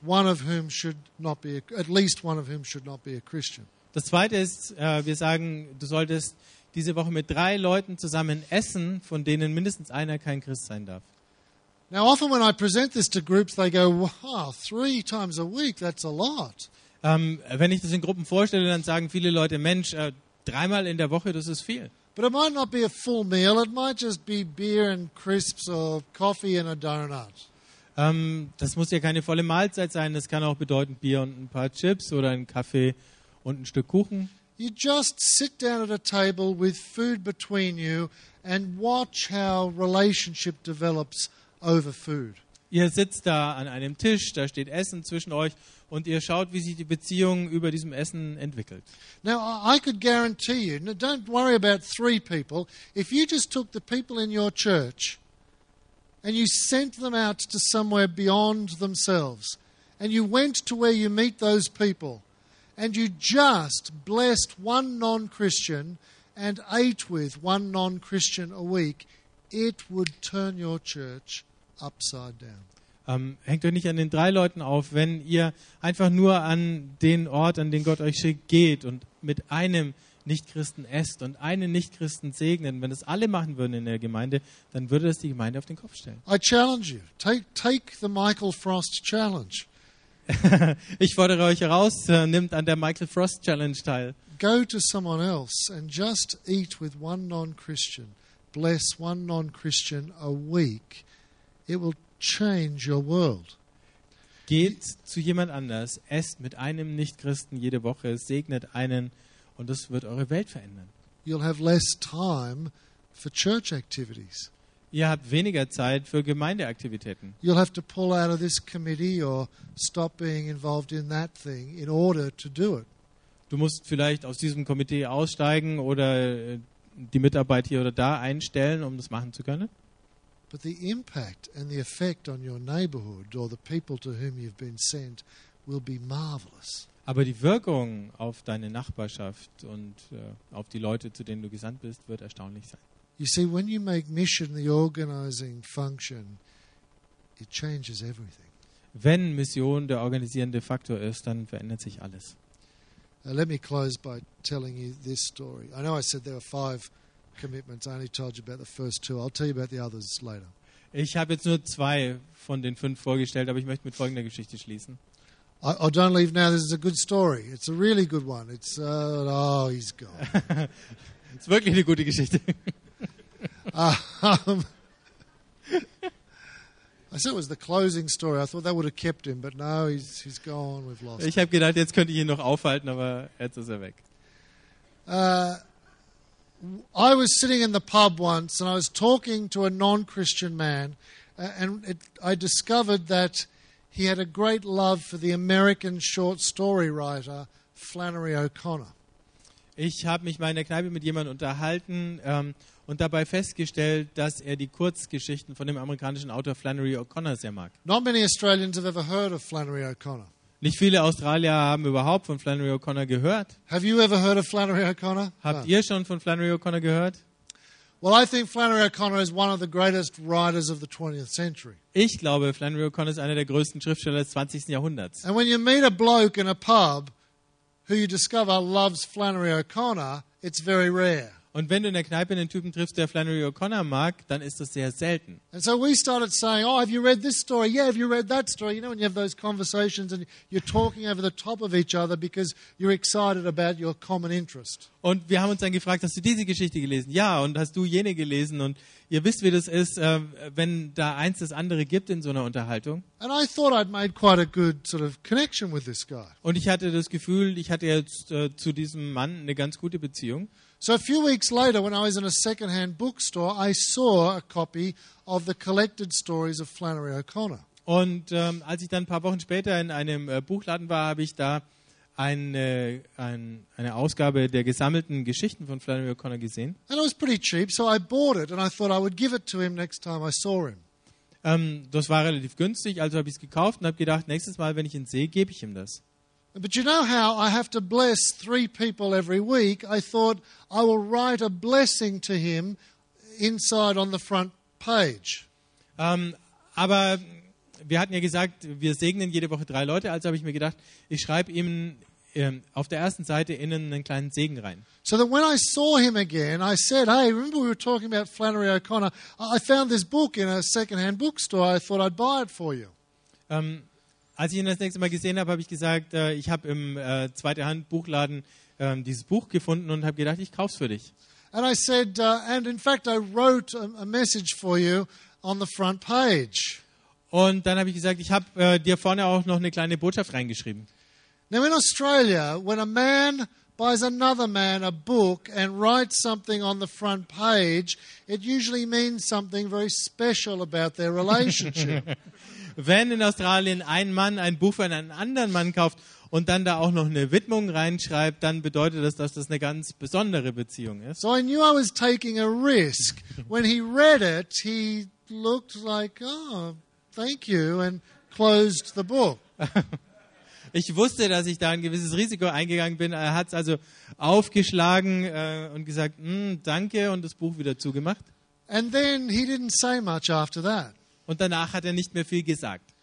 one of whom should not be, a, at least one of whom should not be a Christian. Das zweite ist, äh, wir sagen, du solltest diese Woche mit drei Leuten zusammen essen, von denen mindestens einer kein Christ sein darf. Now, often when I present this to groups, they go, wow, three times a week, that's a lot. Ähm, wenn ich das in Gruppen vorstelle, dann sagen viele Leute, Mensch, äh, dreimal in der Woche, das ist viel. But it might not be a full meal, it might just be beer and crisps or coffee and a donut. Ähm, das muss ja keine volle Mahlzeit sein, das kann auch bedeuten Bier und ein paar Chips oder ein Kaffee und ein Stück Kuchen. You just sit down at a table with food between you and watch how relationship develops over food. Ihr sitzt da an einem Tisch, da steht Essen zwischen euch und ihr schaut, wie sich die Beziehung über diesem Essen entwickelt. Now, I could guarantee you, don't worry about three people. If you just took the people in your church and you sent them out to somewhere beyond themselves, and you went to where you meet those people, and you just blessed one non Christian and ate with one non Christian a week, it would turn your church upside down. Ähm, hängt euch nicht an den drei Leuten auf, wenn ihr einfach nur an den Ort, an den Gott euch schickt, geht und mit einem Nichtchristen esst und einen Nichtchristen segnet. Wenn das alle machen würden in der Gemeinde, dann würde das die Gemeinde auf den Kopf stellen. I challenge you take, take the Michael Frost challenge. ich fordere euch heraus, äh, nimmt an der Michael Frost Challenge teil. go to someone else and just eat with one non Christian, bless one non Christian a week, it will change your world. Geht zu jemand anders, esst mit einem Nichtchristen jede Woche, segnet einen und das wird eure Welt verändern. You'll have less time for church activities. Ihr habt weniger Zeit für Gemeindeaktivitäten. You'll have to pull out of this committee or stop being involved in that thing in order to do it. Du musst vielleicht aus diesem Komitee aussteigen oder äh, die Mitarbeit hier oder da einstellen, um das machen zu können. But the impact and the effect on your neighborhood or the people to whom you've been sent will be marvelous. Aber die Wirkung auf deine Nachbarschaft und äh, auf die Leute, zu denen du gesandt bist, wird erstaunlich sein. You see, when you make mission the organizing function, it changes everything. Wenn Mission der organisierende Faktor ist, dann verändert sich alles. Uh, let me close by telling you this story. I know I said there were five commitments. I only told you about the first two. I'll tell you about the others later. Ich habe jetzt nur zwei von den fünf vorgestellt, aber ich möchte mit folgender Geschichte schließen. I, oh, don't leave now. This is a good story. It's a really good one. It's uh, oh, he's gone. Ist wirklich eine gute Geschichte. um, I said it was the closing story. I thought that would have kept him, but no, he's he's gone. We've lost. Ich habe gedacht, jetzt könnte ich ihn noch aufhalten, aber jetzt ist er weg. Uh, I was sitting in the pub once and I was talking to a non Christian man, uh, and it, I discovered that he had a great love for the American short story writer Flannery O'Connor. Ich habe mich mal in der Kneipe mit jemandem unterhalten ähm, und dabei festgestellt, dass er die Kurzgeschichten von dem amerikanischen Autor Flannery O'Connor sehr mag. Not many Australians have ever heard of Flannery O'Connor. Nicht viele Australier haben überhaupt von Flannery O'Connor gehört. Have you ever heard of Flannery O'Connor? Habt No. ihr schon von Flannery O'Connor gehört? Well, I think Flannery O'Connor is one of the greatest writers of the 20th century. Ich glaube, Flannery O'Connor ist einer der größten Schriftsteller des 20. Jahrhunderts. And when you meet a bloke in a pub who you discover loves Flannery O'Connor, it's very rare. Und wenn du in der Kneipe einen Typen triffst, der Flannery O'Connor mag, dann ist das sehr selten. And so we started saying, Oh, have you read this story? Yeah, have you read that story? You know, when you have those conversations and you're talking over the top of each other because you're excited about your common interest. Und wir haben uns dann gefragt, hast du diese Geschichte gelesen? Ja, und hast du jene gelesen? Und ihr wisst, wie das ist, äh, wenn da eins das andere gibt in so einer Unterhaltung. And I thought I'd made quite a good sort of connection with this guy. Und ich hatte das Gefühl, ich hatte jetzt äh, zu diesem Mann eine ganz gute Beziehung. So a few weeks later, when I was in a second-hand bookstore, I saw a copy of the collected stories of Flannery O'Connor. Und ähm, als ich dann ein paar Wochen später in einem äh, Buchladen war, habe ich da eine, ein, eine Ausgabe der gesammelten Geschichten von Flannery O'Connor gesehen. And it was pretty cheap, so I bought it and I thought I would give it to him next time I saw him. Ähm, das war relativ günstig, also habe ich es gekauft und habe gedacht, nächstes Mal, wenn ich ihn sehe, gebe ich ihm das. But you know how I have to bless three people every week? I thought I will write a blessing to him inside on the front page. Ähm, aber wir hatten ja gesagt, wir segnen jede Woche drei Leute, also habe ich mir gedacht, ich schreibe ihm ähm, auf der ersten Seite innen einen kleinen Segen rein. So that when I saw him again, I said, Hey, remember we were talking about Flannery O'Connor? I found this book in a second-hand bookstore. I thought I'd buy it for you. Ähm, als ich ihn das nächste Mal gesehen habe, habe ich gesagt, äh, ich habe im äh, zweite Hand Buchladen ähm, dieses Buch gefunden und habe gedacht, ich kauf's für dich. And I said, uh, and in fact, I wrote a, a message for you on the front page. Und dann habe ich gesagt, ich habe äh, dir vorne auch noch eine kleine Botschaft reingeschrieben. Now, in Australia, when a man buys another man a book and writes something on the front page, it usually means something very special about their relationship. Wenn in Australien ein Mann ein Buch für einen anderen Mann kauft und dann da auch noch eine Widmung reinschreibt, dann bedeutet das, dass das eine ganz besondere Beziehung ist. so I knew I was taking a risk. When he read it, he looked like, oh, thank you, and closed the book. Ich wusste, dass ich da ein gewisses Risiko eingegangen bin. Er hat es also aufgeschlagen äh, und gesagt, "Mm, danke und das Buch wieder zugemacht. And then he didn't say much after that. Und danach hat er nicht mehr viel gesagt.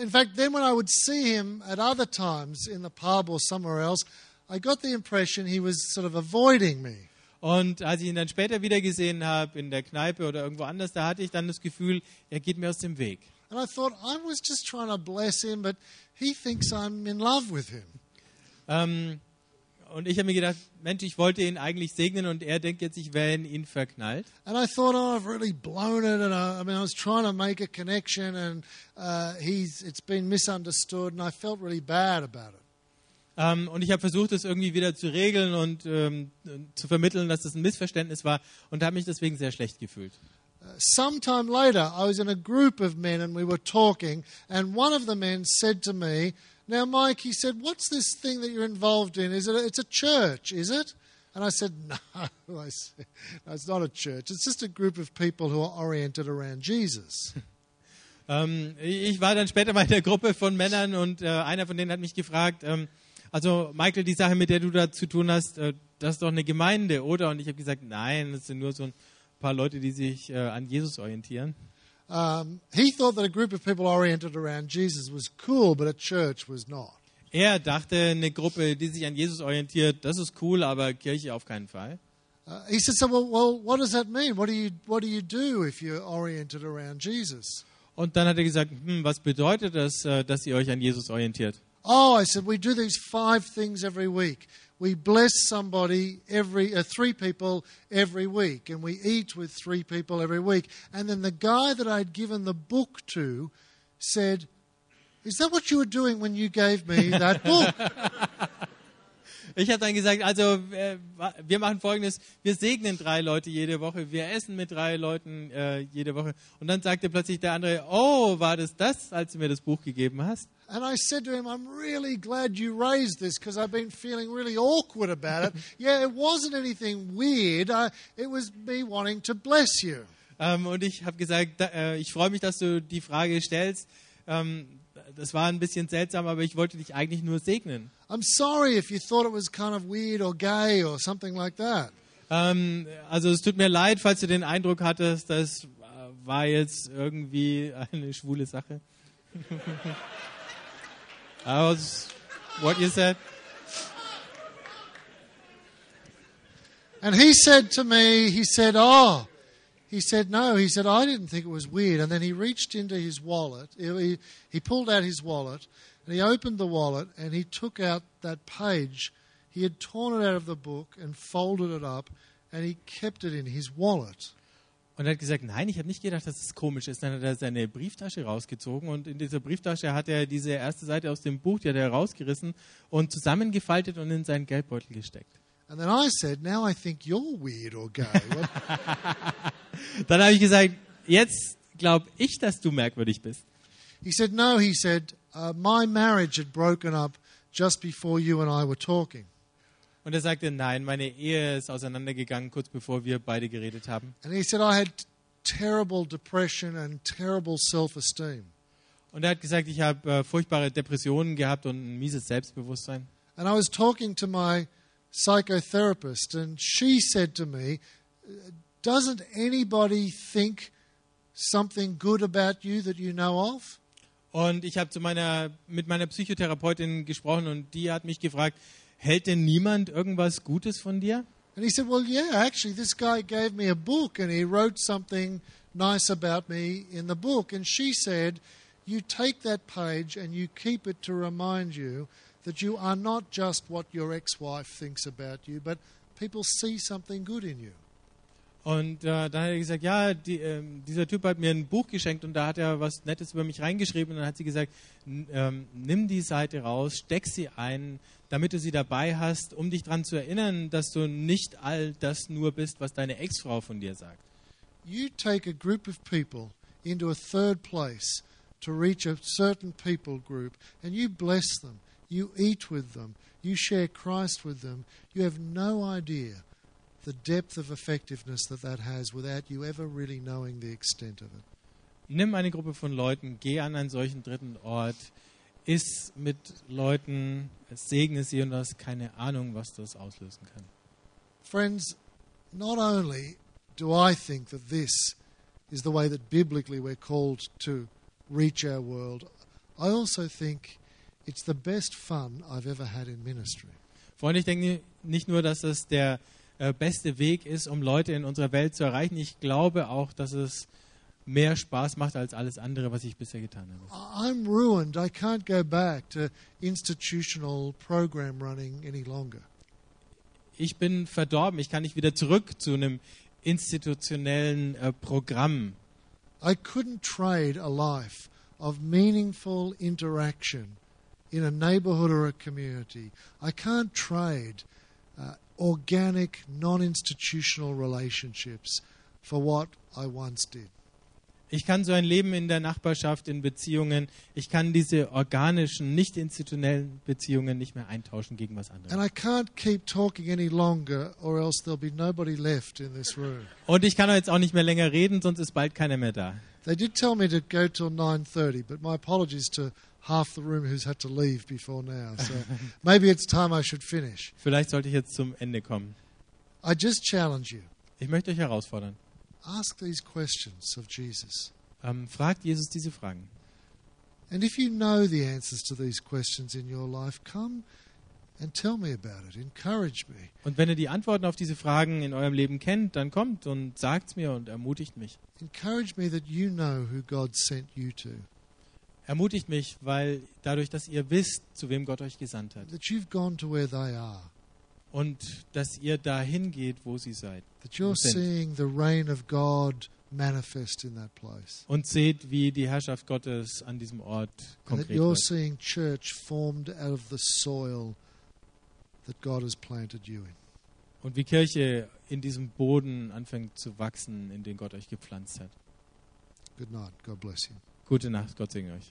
In fact, then when I would see him at other times in the pub or somewhere else, I got the impression he was sort of avoiding me. Und als ich ihn dann später wieder gesehen habe, in der Kneipe oder irgendwo anders, da hatte ich dann das Gefühl, er geht mir aus dem Weg. And I thought, I was just trying to bless him, but he thinks I'm in love with him. Ähm, und ich habe mir gedacht, Mensch, ich wollte ihn eigentlich segnen und er denkt jetzt, ich wäre in ihn verknallt. And I thought, oh, I've really blown it. And I, I mean, I was trying to make a connection, and uh, he's it's been misunderstood, and I felt really bad about it. Ähm, und ich habe versucht, das irgendwie wieder zu regeln und ähm, zu vermitteln, dass das ein Missverständnis war und habe mich deswegen sehr schlecht gefühlt. Uh, sometime later, I was in a group of men, and we were talking, and one of the men said to me, "Now, Mike," he said, "What's this thing that you're involved in? Is it? A, it's a church, is it?" And I said, "No," I said, "No, it's not a church. It's just a group of people who are oriented around Jesus." Ähm, ich war dann später mal in der Gruppe von Männern und äh, einer von denen hat mich gefragt, ähm, also Michael, die Sache, mit der du da zu tun hast, äh, das ist doch eine Gemeinde, oder? Und ich habe gesagt, nein, das sind nur so ein paar Leute, die sich äh, an Jesus orientieren. Um, he thought that a group of people oriented around Jesus was cool, but a church was not. Er dachte, eine Gruppe, die sich an Jesus orientiert, das ist cool, aber Kirche auf keinen Fall. Uh, he said, "So, well, well, what does that mean? What do you what do you do if you're oriented around Jesus?" Und dann hat er gesagt, hm, was bedeutet das, äh, dass ihr euch an Jesus orientiert? Oh, I said, we do these five things every week. We bless somebody every uh, three people every week, and we eat with three people every week. And then the guy that I'd given the book to said, "Is that what you were doing when you gave me that book?" Ich habe dann gesagt, also äh, wir machen Folgendes, wir segnen drei Leute jede Woche, wir essen mit drei Leuten äh, jede Woche. Und dann sagte plötzlich der andere, oh, war das das, als du mir das Buch gegeben hast? And I said to him, I'm really glad you raised this because I've been feeling really awkward about it. yeah, it wasn't anything weird. I, it was me wanting to bless you. Ähm, und ich habe gesagt, da, äh, ich freue mich, dass du die Frage stellst. Ähm, das war ein bisschen seltsam, aber ich wollte dich eigentlich nur segnen. I'm sorry if you thought it was kind of weird or gay or something like that. Ähm, also es tut mir leid, falls du den Eindruck hattest, das äh, war jetzt irgendwie eine schwule Sache. That was what you said. And he said to me, he said, Oh, he said, No, he said, I didn't think it was weird. And then he reached into his wallet, he, he pulled out his wallet, and he opened the wallet, and he took out that page. He had torn it out of the book and folded it up, and he kept it in his wallet. Und er hat gesagt, nein, ich habe nicht gedacht, dass es komisch ist. Dann hat er seine Brieftasche rausgezogen und in dieser Brieftasche hat er diese erste Seite aus dem Buch, die hat er rausgerissen und zusammengefaltet und in seinen Geldbeutel gesteckt. And then I said, Now I think you're weird or gay. Dann habe ich gesagt, jetzt glaube ich, dass du merkwürdig bist. he said, No, he said, uh, My marriage had broken up just before you and I were talking. Und er sagte, nein, meine Ehe ist auseinandergegangen, kurz bevor wir beide geredet haben. And he said, I had terrible depression and terrible self esteem. Und er hat gesagt, ich habe äh, furchtbare Depressionen gehabt und ein mieses Selbstbewusstsein. And I was talking to my psychotherapist, and she said to me, Doesn't anybody think something good about you that you know of? Und ich habe zu meiner, mit meiner Psychotherapeutin gesprochen und die hat mich gefragt, hält denn niemand irgendwas Gutes von dir? And he said, Well, yeah, actually, this guy gave me a book and he wrote something nice about me in the book. And she said, You take that page and you keep it to remind you that you are not just what your ex wife thinks about you, but people see something good in you. Und äh, dann hat er gesagt, ja, die, ähm, dieser Typ hat mir ein Buch geschenkt und da hat er was Nettes über mich reingeschrieben und dann hat sie gesagt, ähm, nimm die Seite raus, steck sie ein, damit du sie dabei hast, um dich daran zu erinnern, dass du nicht all das nur bist, was deine Ex-Frau von dir sagt. You take a group of people into a third place to reach a certain people group and you bless them, you eat with them, you share Christ with them. You have no idea the depth of effectiveness that that has without you ever really knowing the extent of it. Nimm eine Gruppe von Leuten, geh an einen solchen dritten Ort, iss mit Leuten, segne sie und du hast keine Ahnung, was das auslösen kann. Friends, not only do I think that this is the way that biblically we're called to reach our world, I also think it's the best fun I've ever had in ministry. Freunde, ich denke nicht nur, dass es der äh, beste Weg ist, um Leute in unserer Welt zu erreichen. Ich glaube auch, dass es mehr Spaß macht als alles andere, was ich bisher getan habe. I'm ruined. I can't go back to institutional program running any longer. Ich bin verdorben. Ich kann nicht wieder zurück zu einem institutionellen äh, Programm. I couldn't trade a life of meaningful interaction in a neighborhood or a community. I can't trade uh, organic, non institutional relationships for what I once did. Ich kann so ein Leben in der Nachbarschaft, in Beziehungen, ich kann diese organischen, nicht institutionellen Beziehungen nicht mehr eintauschen gegen was And anderes. I can't keep talking any longer, or else there'll be nobody left in this room. Und ich kann jetzt auch nicht mehr länger reden, sonst ist bald keiner mehr da. They did tell me to go till 9:30, but my apologies to half the room who's had to leave before now. So maybe it's time I should finish. Vielleicht sollte ich jetzt zum Ende kommen. I just challenge you. Ich möchte euch herausfordern. Ask these questions of Jesus. Ähm, fragt Jesus diese Fragen. And if you know the answers to these questions in your life, come and tell me about it. Encourage me. Und wenn ihr die Antworten auf diese Fragen in eurem Leben kennt, dann kommt und sagt's mir und ermutigt mich. Encourage me that you know who God sent you to, Ermutigt mich, weil dadurch, dass ihr wisst, zu wem Gott euch gesandt hat that you've gone to where they are, und dass ihr dahin geht, wo sie seid that you're seeing the reign of God manifest in that place, und seht, wie die Herrschaft Gottes an diesem Ort and that konkret you're seeing church formed out of the soil that God has planted you in. Und wie Kirche in diesem Boden anfängt zu wachsen, in den Gott euch gepflanzt hat. Good night. God bless you. Gute Nacht, Gott segne euch.